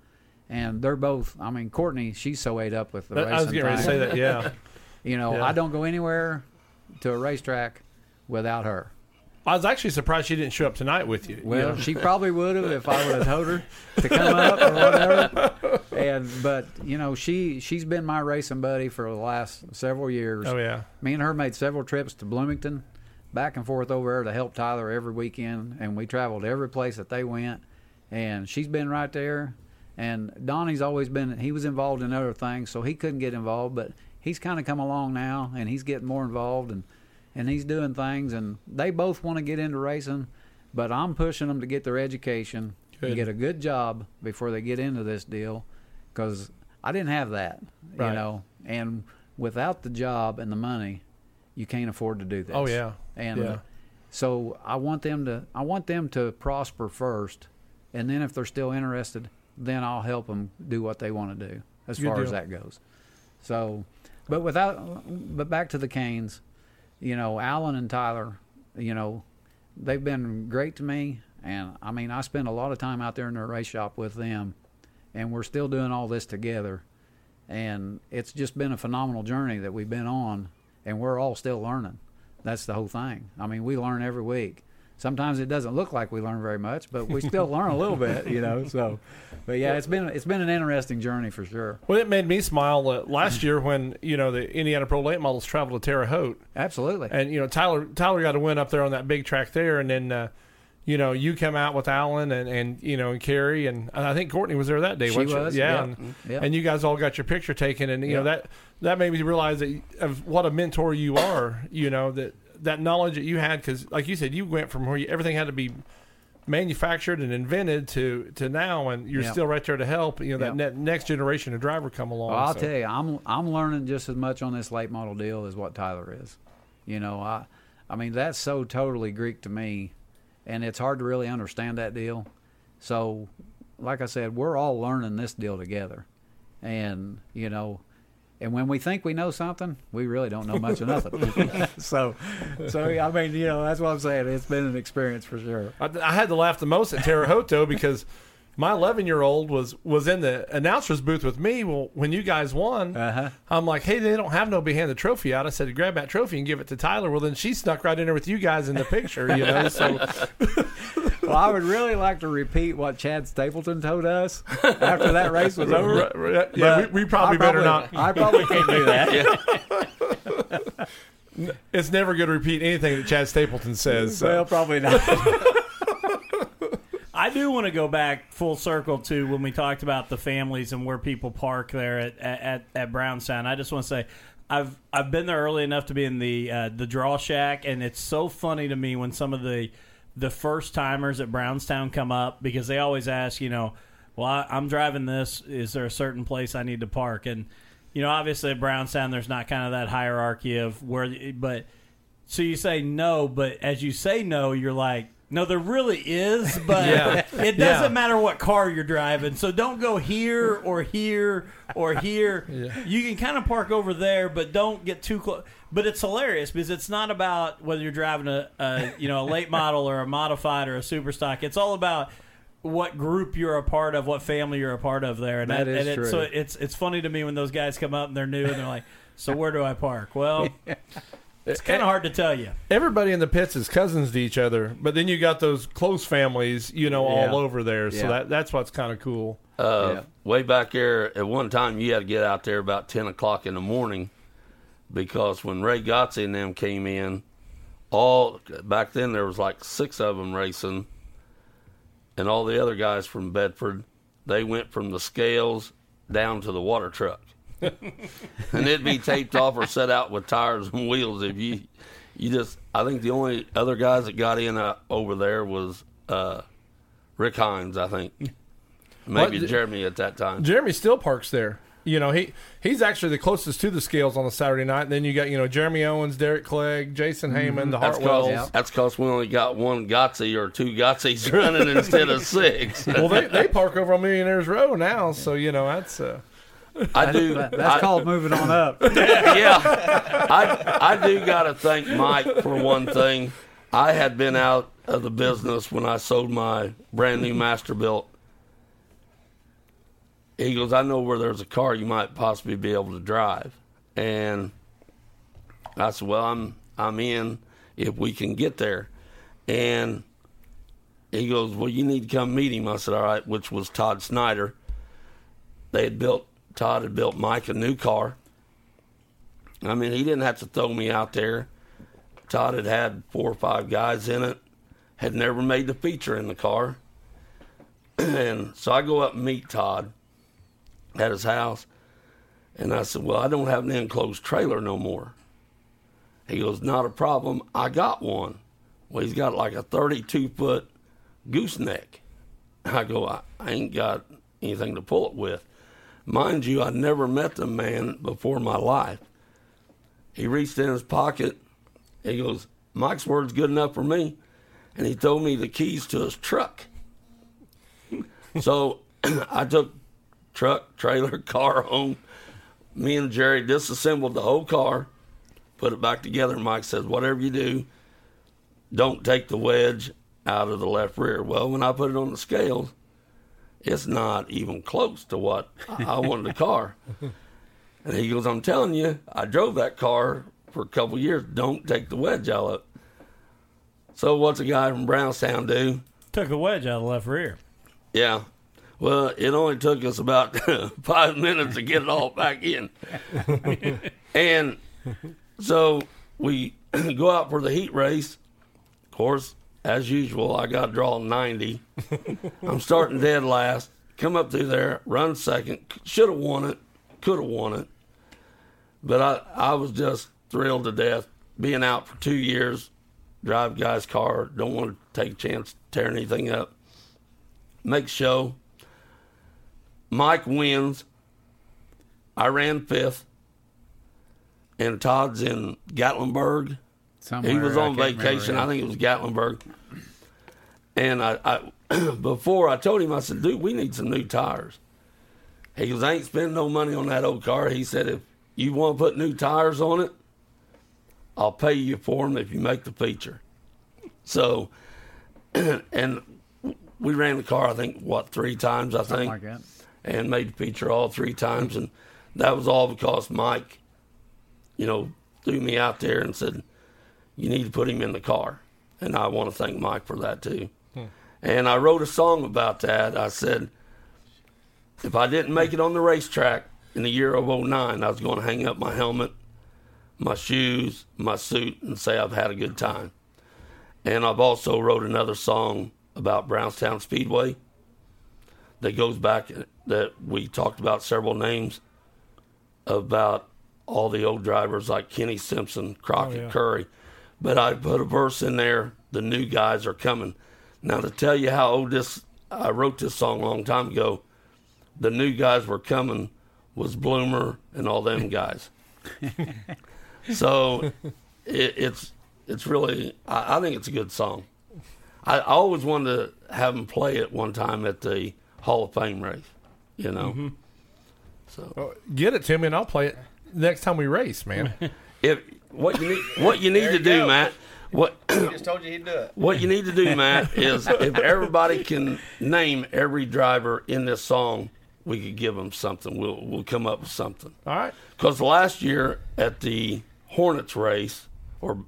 And they're both. I mean, Courtney, she's so ate up with the I racing. was getting ready to say that. Yeah, You know, Yeah. I don't go anywhere to a racetrack without her. I was actually surprised she didn't show up tonight with you. you Well, know? she probably would have if I would have told her to come up or whatever. And but you know, she she's been my racing buddy for the last several years. oh yeah, Me and her made several trips to Bloomington, back and forth over there to help Tyler every weekend, and we traveled every place that they went. And she's been right there. And Donnie's always been he was involved in other things, so he couldn't get involved, but he's kind of come along now, and he's getting more involved, and and he's doing things, and they both want to get into racing, but I'm pushing them to get their education Good. and get a good job before they get into this deal, because I didn't have that, Right. you know, and without the job and the money, you can't afford to do this. oh yeah, And yeah. so I want them to I want them to prosper first, and then if they're still interested, then I'll help them do what they want to do as Good far as that goes. So, but without but back to the Kanes, you know, Alan and Tyler, you know, they've been great to me, and I mean I spend a lot of time out there in their race shop with them, and we're still doing all this together, and it's just been a phenomenal journey that we've been on, and we're all still learning. That's the whole thing. I mean, we learn every week. Sometimes it doesn't look like we learn very much, but we still learn a little bit, you know. So, but yeah, it's been it's been an interesting journey for sure. Well, it made me smile uh, last year when you know the Indiana Pro Late Models traveled to Terre Haute, Absolutely. and you know Tyler Tyler got a win up there on that big track there, and then uh, you know you come out with Alan and and you know and Carrie and I think Courtney was there that day. She wasn't yeah, yeah. And, Yeah. and you guys all got your picture taken, and you know that that made me realize that of what a mentor you are. You know that that knowledge that you had because like you said you went from where you, everything had to be manufactured and invented to to now and you're Yeah. still right there to help you know that Yeah. ne- next generation of driver come along Well, I'll so. tell you, I'm I'm learning just as much on this late model deal as what Tyler is. You know, I I mean that's so totally Greek to me, and it's hard to really understand that deal. So, like I said, we're all learning this deal together, and you know. And when we think we know something, we really don't know much of nothing. so, so I mean, you know, that's what I'm saying. It's been an experience for sure. I, I had to laugh the most at Terre Haute though because my 11 year old was was in the announcer's booth with me. Well, when you guys won, Uh-huh. I'm like, hey, they don't have nobody hand the trophy out. I said, grab that trophy and give it to Tyler. Well, then she snuck right in there with you guys in the picture, you know. So Well, I would really like to repeat what Chad Stapleton told us after that race was over. yeah, we, we probably I better not. I probably can't do that. It's never good to repeat anything that Chad Stapleton says. so. Well, probably not. I do want to go back full circle to when we talked about the families and where people park there at at, at Brownstown. I just want to say. I've I've been there early enough to be in the uh, the draw shack, and it's so funny to me when some of the the first timers at Brownstown come up because they always ask, you know, well, I, I'm driving this. Is there a certain place I need to park? And you know, obviously at Brownstown, there's not kind of that hierarchy of where, but so you say no, but as you say no, you're like, No, there really is, but Yeah. it doesn't Yeah. matter what car you're driving. So don't go here or here or here. You can kind of park over there, but don't get too close. But it's hilarious because it's not about whether you're driving a, a you know a late model or a modified or a super stock. It's all about what group you're a part of, what family you're a part of there. And That is and it, true. So it's it's funny to me when those guys come up and they're new and they're like, "So where do I park?" Well, it's kind of hard to tell you. Everybody in the pits is cousins to each other, but then you got those close families, you know, Yeah. all over there. So Yeah. that that's what's kind of cool. Uh, Yeah. Way back there, at one time, you had to get out there about 10 o'clock in the morning because when Ray Gotze and them came in, all back then there was like six of them racing, and all the other guys from Bedford, they went from the scales down to the water truck. and it'd be taped off or set out with tires and wheels if you you just I think the only other guys that got in uh, over there was uh, Rick Hines, I think. Maybe What? Jeremy at that time. Jeremy still parks there. You know, he he's actually the closest to the scales on the Saturday night. And then you got you know Jeremy Owens, Derek Clegg, Jason Heyman, the That's Hartwells. cause, that's 'cause we only got one Gotsy or two Gotzies running instead of six. well, they, they park over on Millionaires Row now, so you know that's. Uh, I do. That- that's I- called moving on up. yeah, I I do got to thank Mike for one thing. I had been out of the business when I sold my brand new Masterbuilt. He goes, I know where there's a car you might possibly be able to drive, and I said, well, I'm I'm in if we can get there, and he goes, well, you need to come meet him. I said, all right, which was Todd Snyder. They had built Todd had built Mike a new car. I mean, he didn't have to throw me out there. Todd had had four or five guys in it, had never made the feature in the car. and so I go up and meet Todd at his house. And I said, Well, I don't have an enclosed trailer no more. He goes, Not a problem. I got one. Well, he's got like a 32 foot gooseneck. I go, I, I ain't got anything to pull it with. Mind you, I never met the man before in my life. He reached in his pocket. He goes, Mike's word's good enough for me. And he told me the keys to his truck. so I took truck, trailer, car home. Me and Jerry disassembled the whole car, put it back together. Mike says, whatever you do, don't take the wedge out of the left rear. Well, when I put it on the scales, it's not even close to what I wanted the car. And he goes, I'm telling you, I drove that car for a couple years. Don't take the wedge out of it. So what's a guy from Brownstown do? Took the wedge out of the left rear. Yeah. Well, it only took us about five minutes to get it all back in. and so we go out for the heat race. Of course, as usual, I got to draw 90. I'm starting dead last. Come up through there, run second. Should have won it. Could have won it. But I, I was just thrilled to death being out for two years. Drive guy's car. Don't want to take a chance tearing anything up. Make show. Mike wins. I ran fifth. And Todd's in Gatlinburg. Somewhere, He was on remember, vacation. I think it was Gatlinburg. And I, I before I told him, I said, dude, we need some new tires. He goes, I ain't spending no money on that old car. He said, if you want to put new tires on it, I'll pay you for them if you make the feature. So, and we ran the car, I think, what, three times, I Something think like and made the feature all three times. And that was all because Mike, you know, threw me out there and said, you need to put him in the car. And I want to thank Mike for that too. Hmm. And I wrote a song about that. I said, if I didn't make it on the racetrack in the year of 09, I was going to hang up my helmet, my shoes, my suit, and say I've had a good time. And I've also wrote another song about Brownstown Speedway that goes back that we talked about several names about all the old drivers like Kenny Simpson, Crockett, Oh, yeah. Curry. But I put a verse in there, the new guys are coming. Now to tell you how old this I wrote this song a long time ago, the new guys were coming was Bloomer and all them guys. so it, it's it's really I, I think it's a good song. I, I always wanted to have him play it one time at the Hall of Fame race. You know, Mm-hmm. so Get it to me, and I'll play it next time we race, man. if what you need, what you need There to you do, go. Matt, what He just told you he'd do it. what you need to do, Matt, is if everybody can name every driver in this song, we could give them something. We'll we'll come up with something. All right. Because last year at the Hornets race, or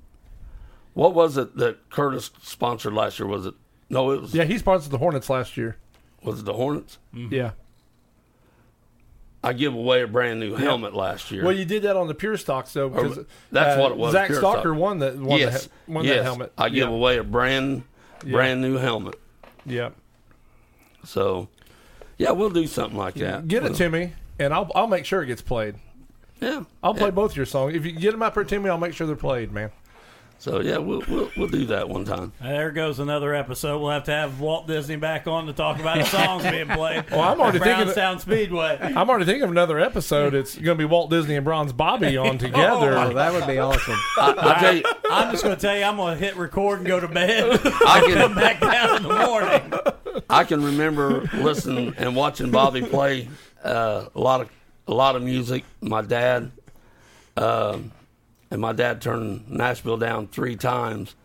what was it that Curtis sponsored last year? Was it no? It was Yeah, he sponsored the Hornets last year. was it the Hornets? Yeah. I give away a brand new helmet last year. Well, you did that on the Pure Stocks though, because Or- that's uh, what it was, Zach Stalker Stock. won that won, yes, the, won yes. that helmet. I give yeah. away a brand brand new helmet. Yeah. So, yeah, we'll do something like that. Get it We'll- to me, and I'll I'll make sure it gets played. Yeah, I'll play Yeah. both your songs. If you get them up here to me, I'll make sure they're played, man. So yeah, we'll we'll, we'll do that one time. There goes another episode. We'll have to have Walt Disney back on to talk about the songs being played. Well, I'm already at thinking that- Brownstown Speedway. I'm already thinking of another episode. It's going to be Walt Disney and Bronze Bobby on together. Oh, that would be awesome. I, I tell you, I'm just going to tell you, I'm going to hit record and go to bed. I can Come back down in the morning. I can remember listening and watching Bobby play uh, a lot of a lot of music. My dad, um, and my dad turned Nashville down three times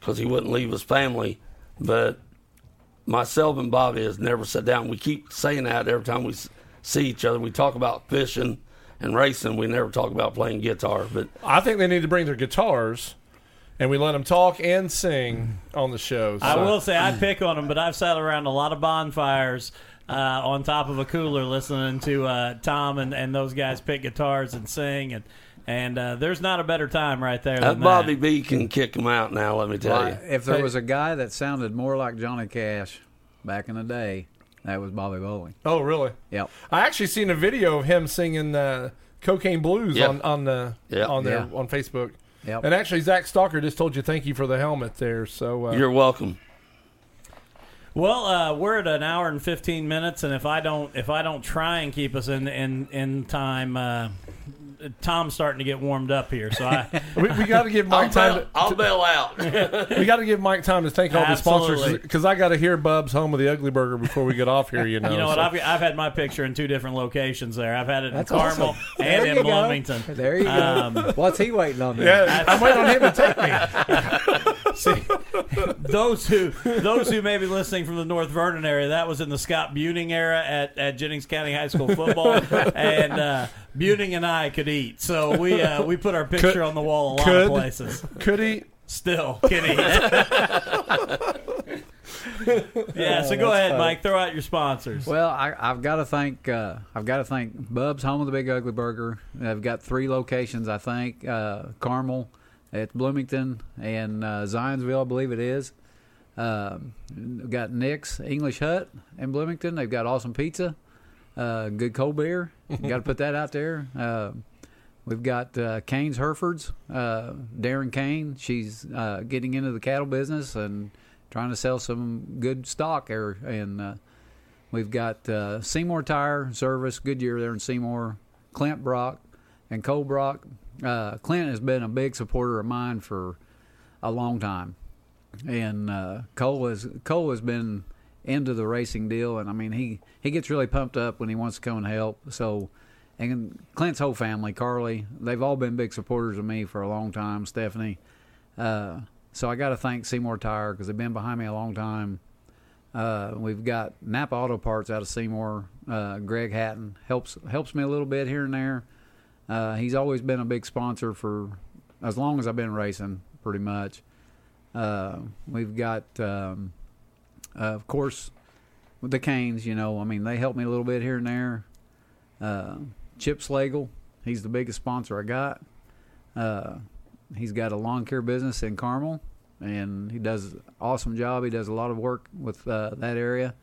because he wouldn't leave his family. But myself and Bobby has never sat down. We keep saying that every time we see each other. We talk about fishing and racing. We never talk about playing guitar. But I think they need to bring their guitars, and we let them talk and sing on the show. I will say I'd pick on them, but I've sat around a lot of bonfires uh, on top of a cooler listening to uh, Tom and, and those guys pick guitars and sing, and and uh, there's not a better time right there that than Bobby that. B can kick him out now. Let me tell Well, you. if there was a guy that sounded more like Johnny Cash back in the day, that was Bobby Bowling. Oh, really? Yep. I actually seen a video of him singing uh, "Cocaine Blues" Yeah. on on the Yeah. on there Yeah. on Facebook. Yep. And actually, Zach Stalker just told you thank you for the helmet there. So uh, You're welcome. Well, uh, we're at an hour and fifteen minutes, and if I don't if I don't try and keep us in in in time, uh, Tom's starting to get warmed up here. So I we, we got to give I'll Mike time. bail, To, I'll bail out. we got to give Mike time to thank all the sponsors because I got to hear Bub's home of the Ugly Burger before we get off here. You know. You know what? I've, I've had my picture in two different locations there. I've had it in That's Carmel awesome. and in go. Bloomington. There you go. Um, What's he waiting on? Then? yeah, I'm waiting on him to take me. See, those who those who may be listening from the North Vernon area, that was in the Scott Buning era at, at Jennings County High School football, and uh, Buning and I could eat, so we uh, we put our picture Could- on the wall a lot could- of places. Could he? Still can eat. yeah, so go ahead, Mike. Throw out your sponsors. Well, I, I've got to thank uh, I've got to thank Bub's Home of the Big Ugly Burger. They've got three locations, I think. Uh, Carmel, it's Bloomington, and uh, Zionsville, I believe it is. Um, we've got Nick's English Hut in Bloomington. They've got awesome pizza, uh, good cold beer. got to put that out there. Uh, we've got uh, Kane's Herefords, uh, Darren Kane. She's uh, getting into the cattle business and trying to sell some good stock there. And uh, we've got uh, Seymour Tire Service, Goodyear there in Seymour, Clint Brock, and Cole Brock. Uh, Clint has been a big supporter of mine for a long time and uh, Cole has Cole has been into the racing deal, and I mean he he gets really pumped up when he wants to come and help. So, and Clint's whole family, Carly, they've all been big supporters of me for a long time. Stephanie, uh, so I got to thank Seymour Tire because they've been behind me a long time. Uh, we've got Napa Auto Parts out of Seymour. Uh, Greg Hatton helps helps me a little bit here and there. Uh, he's always been a big sponsor for as long as I've been racing, pretty much. Uh, we've got, um, uh, of course, the Kanes. You know, I mean, they help me a little bit here and there. Uh, Chip Slagle, he's the biggest sponsor I got. Uh, he's got a lawn care business in Carmel, and he does an awesome job. He does a lot of work with uh, that area.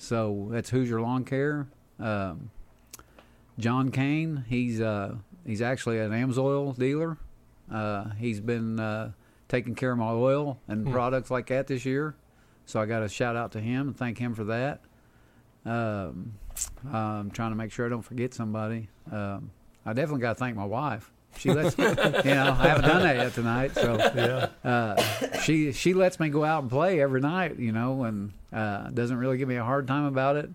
So that's Hoosier Lawn Care. Um, John Kane, he's uh, he's actually an Amsoil dealer. Uh, he's been uh, taking care of my oil and products like that this year. So I got to shout out to him and thank him for that. Um, I'm trying to make sure I don't forget somebody. Um, I definitely got to thank my wife. She lets me, you know, I haven't done that yet tonight. So Yeah. uh, she she lets me go out and play every night, you know, and uh, doesn't really give me a hard time about it.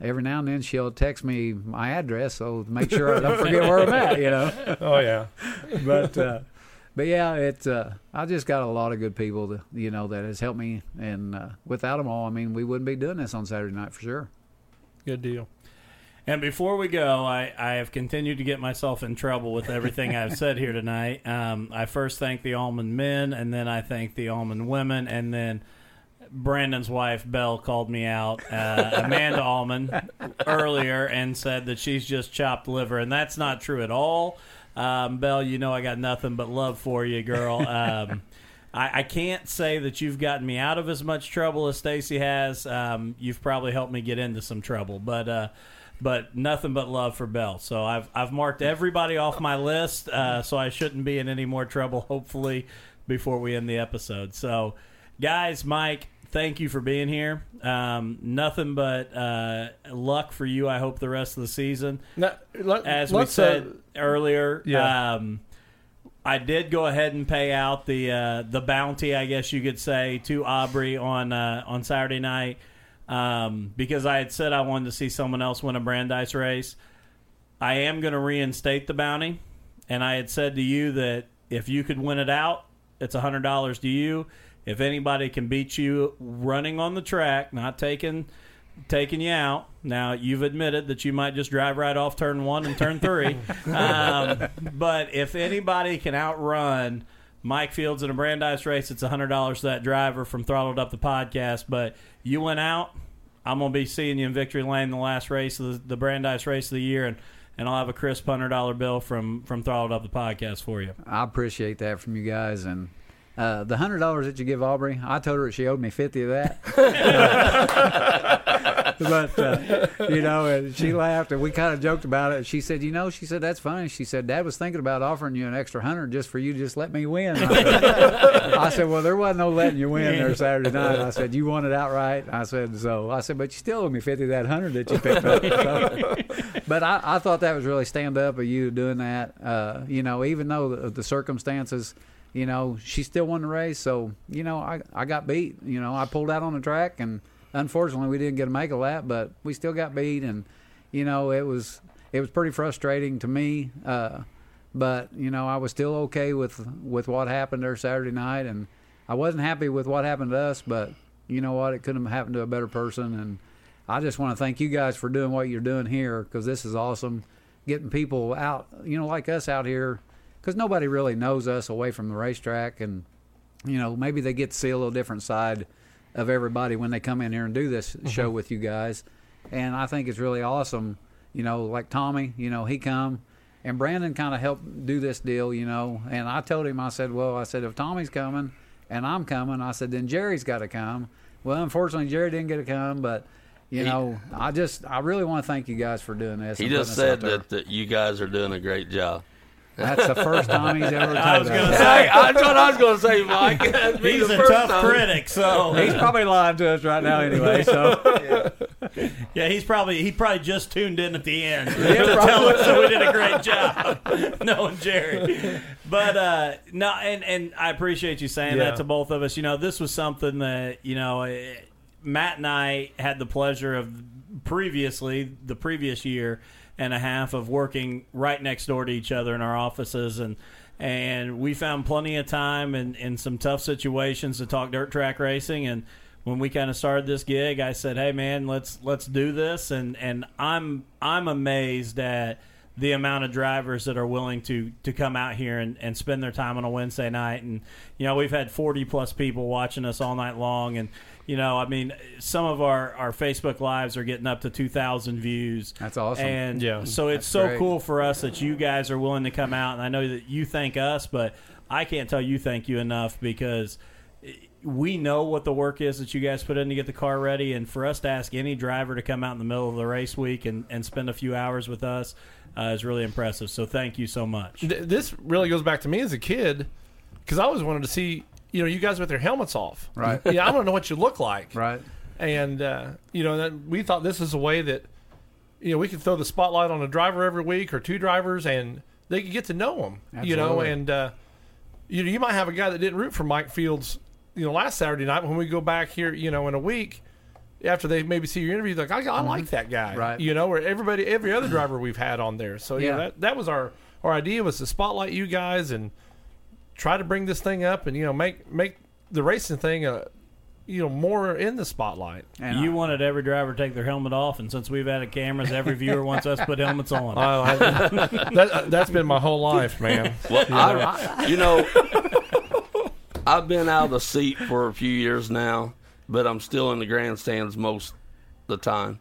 Every now and then she'll text me my address, so make sure I don't forget where I'm at, you know. Oh yeah. But uh, but yeah, it's uh, I just got a lot of good people, that, you know, that has helped me, and uh, without them all, I mean, we wouldn't be doing this on Saturday night for sure. Good deal. And before we go, I, I have continued to get myself in trouble with everything I've said here tonight. Um, I first thank the Allman men, and then I thank the Allman women, and then Brandon's wife, Belle, called me out, uh, Amanda Allman, earlier and said that she's just chopped liver, and that's not true at all. Um, Belle, you know I got nothing but love for you, girl. Um, I, I can't say that you've gotten me out of as much trouble as Stacy has. Um, you've probably helped me get into some trouble, but uh, but nothing but love for Bell. So I've I've marked everybody off my list, uh, so I shouldn't be in any more trouble. Hopefully, before we end the episode. So, guys, Mike, thank you for being here. Um, nothing but uh, luck for you. I hope the rest of the season let, as we said uh, earlier. yeah. Um, I did go ahead and pay out the uh, the bounty, I guess you could say, to Aubrey on uh, on Saturday night um, because I had said I wanted to see someone else win a Brandeis race. I am going to reinstate the bounty, and I had said to you that if you could win it out, it's a hundred dollars to you. If anybody can beat you running on the track, not taking taking you out. Now you've admitted that you might just drive right off turn one and turn three, um, but if anybody can outrun Mike Fields in a Brandeis race, it's hundred dollars to that driver from Throttled Up the podcast. But you went out, I'm gonna be seeing you in victory lane the last race of the, the Brandeis race of the year, and and I'll have a crisp hundred dollar bill from from Throttled Up the podcast for you. I appreciate that from you guys, and uh, the hundred dollars that you give Aubrey, I told her that she owed me fifty of that. but uh, you know, and she laughed, and we kind of joked about it. She said, "You know," she said, "That's funny." She said, "Dad was thinking about offering you an extra hundred just for you to just let me win." I said, "Well, there wasn't no letting you win there Saturday night." I said, "You won it outright." I said, "So," I said, "But you still owe me fifty of that hundred that you picked up." So, but I, I thought that was really stand up of you doing that. Uh, you know, even though the, the circumstances, you know, she still won the race. So, you know, I, I got beat. You know, I pulled out on the track, and unfortunately, we didn't get a make a lap, but we still got beat. And, you know, it was it was pretty frustrating to me. Uh, but you know, I was still okay with with what happened there Saturday night, and I wasn't happy with what happened to us. But you know what? It couldn't have happened to a better person, and I just want to thank you guys for doing what you're doing here because this is awesome. Getting people out, you know, like us out here, because nobody really knows us away from the racetrack, and you know, maybe they get to see a little different side of everybody when they come in here and do this mm-hmm. show with you guys. And I think it's really awesome. You know, like Tommy, you know, he come and Brandon kind of helped do this deal, you know. And I told him, I said, well, I said if Tommy's coming and I'm coming, I said then Jerry's got to come. Well, unfortunately, Jerry didn't get to come, but you He- know, I just I really want to thank you guys for doing this. He just putting us out said that, that you guys are doing a great job. That's the first time he's ever I told was that. gonna Hey, that's what I was going to say, Mike. That'd be He's the a first tough time. critic, so He's probably lying to us right now anyway. So Yeah, he's probably he probably just tuned in at the end to tell us that we did a great job knowing Jerry. But uh, no, and and I appreciate you saying Yeah. that to both of us. You know, this was something that you know eh, Matt and I had the pleasure of previously the previous year and a half of working right next door to each other in our offices and. And we found plenty of time in, in some tough situations to talk dirt track racing. And when we kind of started this gig, I said, "Hey, man, let's let's do this." And and I'm I'm amazed at the amount of drivers that are willing to to come out here and, and spend their time on a Wednesday night. And you know, we've had 40 plus people watching us all night long. And you know, I mean, some of our our Facebook lives are getting up to 2,000 views. That's awesome. And Yeah. so it's so great. cool for us that you guys are willing to come out. And I know that you thank us, but I can't tell you thank you enough because we know what the work is that you guys put in to get the car ready. And for us to ask any driver to come out in the middle of the race week and, and spend a few hours with us uh, is really impressive. So thank you so much. This really goes back to me as a kid because I always wanted to see you know you guys with your helmets off. Right. Yeah, I want to know what you look like. right. And uh, you know that we thought this is a way that you know we could throw the spotlight on a driver every week or two drivers and they could get to know him. You know, and uh, you know, you might have a guy that didn't root for Mike Fields, you know, last Saturday night. When we go back here, you know, in a week. After they maybe see your interview, like I, I like that guy, Mm-hmm. Right. You know, where everybody, every other driver we've had on there. So yeah, Yeah. that that was our our idea was to spotlight you guys and try to bring this thing up and you know make make the racing thing uh you know more in the spotlight. And You I- wanted every driver to take their helmet off, and since we've added cameras, every viewer wants us to put helmets on. Oh, I, that, that's been my whole life, man. Well, I, you know, I've been out of the seat for a few years now, but I'm still in the grandstands most of the time.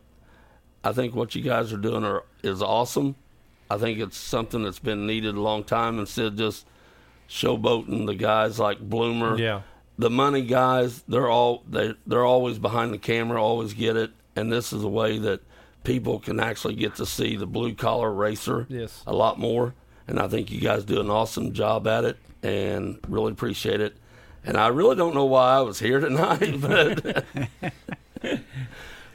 I think what you guys are doing are, is awesome. I think it's something that's been needed a long time instead of just showboating the guys like Bloomer. Yeah. The money guys, they're all they they're always behind the camera, always get it, and this is a way that people can actually get to see the blue collar racer Yes. a lot more. And I think you guys do an awesome job at it, and really appreciate it. And I really don't know why I was here tonight, but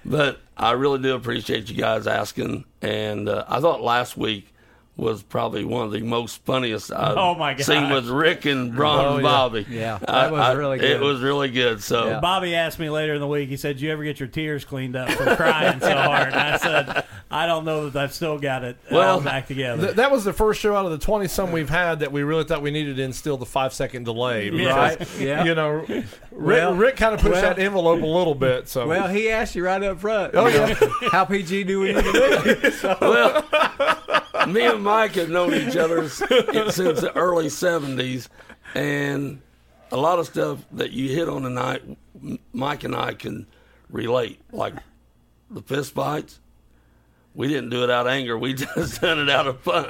but I really do appreciate you guys asking. And uh, I thought last week was probably one of the most funniest I've Oh, my gosh. seen with Rick and oh, Ron Oh, and. Bobby. Yeah, that I- was I- really good. It was really good. So Yeah. Bobby asked me later in the week. He said, "Do you ever get your tears cleaned up from crying so hard?" And I said, "I don't know that I've still got it all Well, back together." Th- that was the first show out of the 20 some we've had that we really thought we needed to instill the five second delay. Yeah. Right? Yeah. You know, Rick, Well- Rick kind of pushed well- that envelope a little bit. So, well, he asked you right up front. Oh, you know, how PG do we need to be? well, me and Mike have known each other since the early '70s, and a lot of stuff that you hit on tonight, Mike and I can relate. Like the fist fights, we didn't do it out of anger; we just done it out of fun.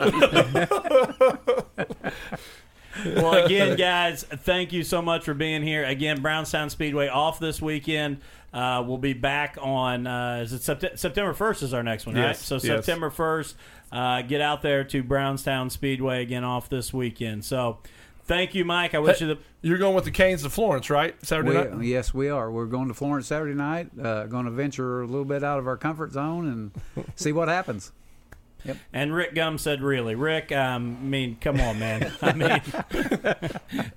well, again, guys, thank you so much for being here. Again, Brownstown Speedway off this weekend. Uh, we'll be back on uh, is it Sept- September first is our next one, right? Yes, So yes. September first, uh, get out there to Brownstown Speedway again off this weekend. So, thank you, Mike. I wish you the you're going with the Kanes to Florence, right? Saturday We, night? yes, we are. We're going to Florence Saturday night. Uh, going to venture a little bit out of our comfort zone and see what happens. And Rick Gum said, "Really, Rick? Um, I mean, come on, man. I mean,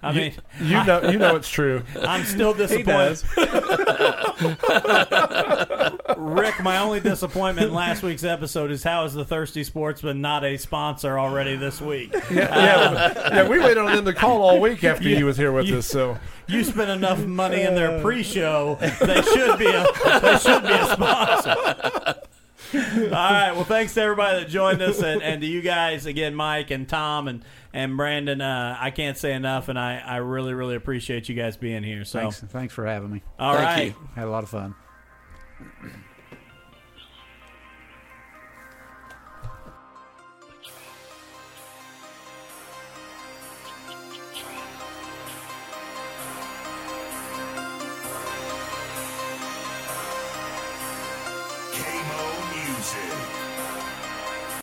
I mean, You know, you know it's true. I'm still disappointed. Rick, my only disappointment in last week's episode is how is the Thirsty Sportsman not a sponsor already this week? Yeah, yeah. We waited on them to call all week after You- you was here with you- us. So, You spent enough money in their pre-show; they should be a they should be a sponsor. All right. Well, thanks to everybody that joined us, and, and to you guys again, Mike and Tom and and Brandon. Uh, I can't say enough, and I, I really really appreciate you guys being here. So, Thanks, thanks for having me. all Thank right. you. Had a lot of fun.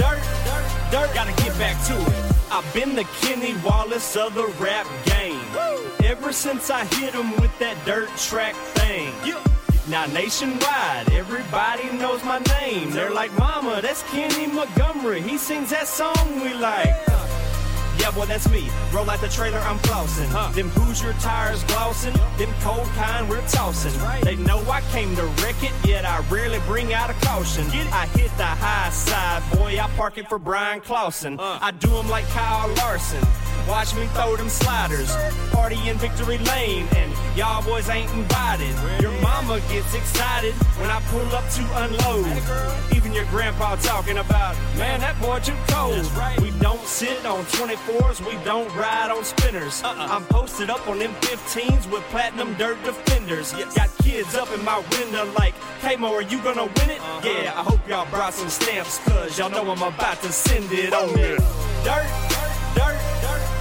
dirt, dirt, dirt. Gotta get back to it. I've been the Kenny Wallace of the rap game. Ever since I hit him with that dirt track thing. Now nationwide, everybody knows my name. They're like, Mama, that's Kenny Montgomery. He sings that song we like. Yeah, boy, that's me. Roll out the trailer, I'm flossing. Them Hoosier tires glossing. Them cold kind we're tossing. They know I came to wreck it, yet I rarely bring out a caution. I hit the high side, boy, I park it for Bryan Clauson. I do 'em like Kyle Larson. Watch me throw them sliders. Party in Victory Lane, and y'all boys ain't invited. Your mama gets excited when I pull up to unload. Even your grandpa talking about, man, that boy too cold. We don't sit on 24s, we don't ride on spinners. Uh-uh. I'm posted up on them 15s with platinum dirt defenders. Got kids up in my window like, hey Mo, are you gonna win it? Uh-huh. Yeah, I hope y'all brought some stamps, cause y'all know I'm about to send it on me. Dirt,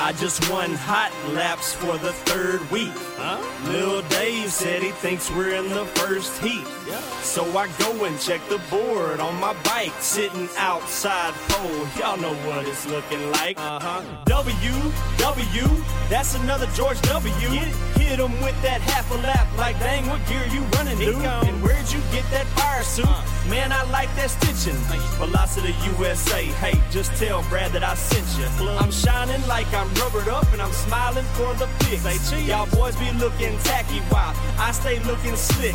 I just won hot laps for the third week. Lil Dave said he thinks we're in the first heat. So I go and check the board on my bike, sitting outside pole. Y'all know what it's looking like. Uh-huh. W, W, that's another George W. Hit, hit him with that half a lap, like dang, what gear you running, dude? And where'd you get that fire suit? Man, I like that stitching. Velocity USA, hey, just tell Brad that I sent you. I'm shining like I'm rubbered up and I'm smiling for the pics. Y'all boys be looking tacky while I stay looking slick.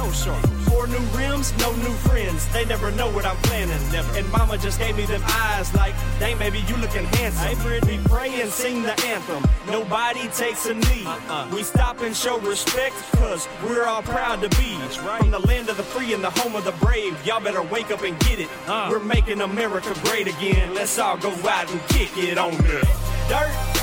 Four new rims, no new friends. They never know what I'm planning. Never. And mama just gave me them eyes like, dang, baby, you looking handsome. We pray and sing the anthem. Nobody takes a knee. We stop and show respect because we're all proud to be right from the land of the free and the home of the brave. Y'all better wake up and get it. We're making America great again. Let's all go out and kick it on the dirt,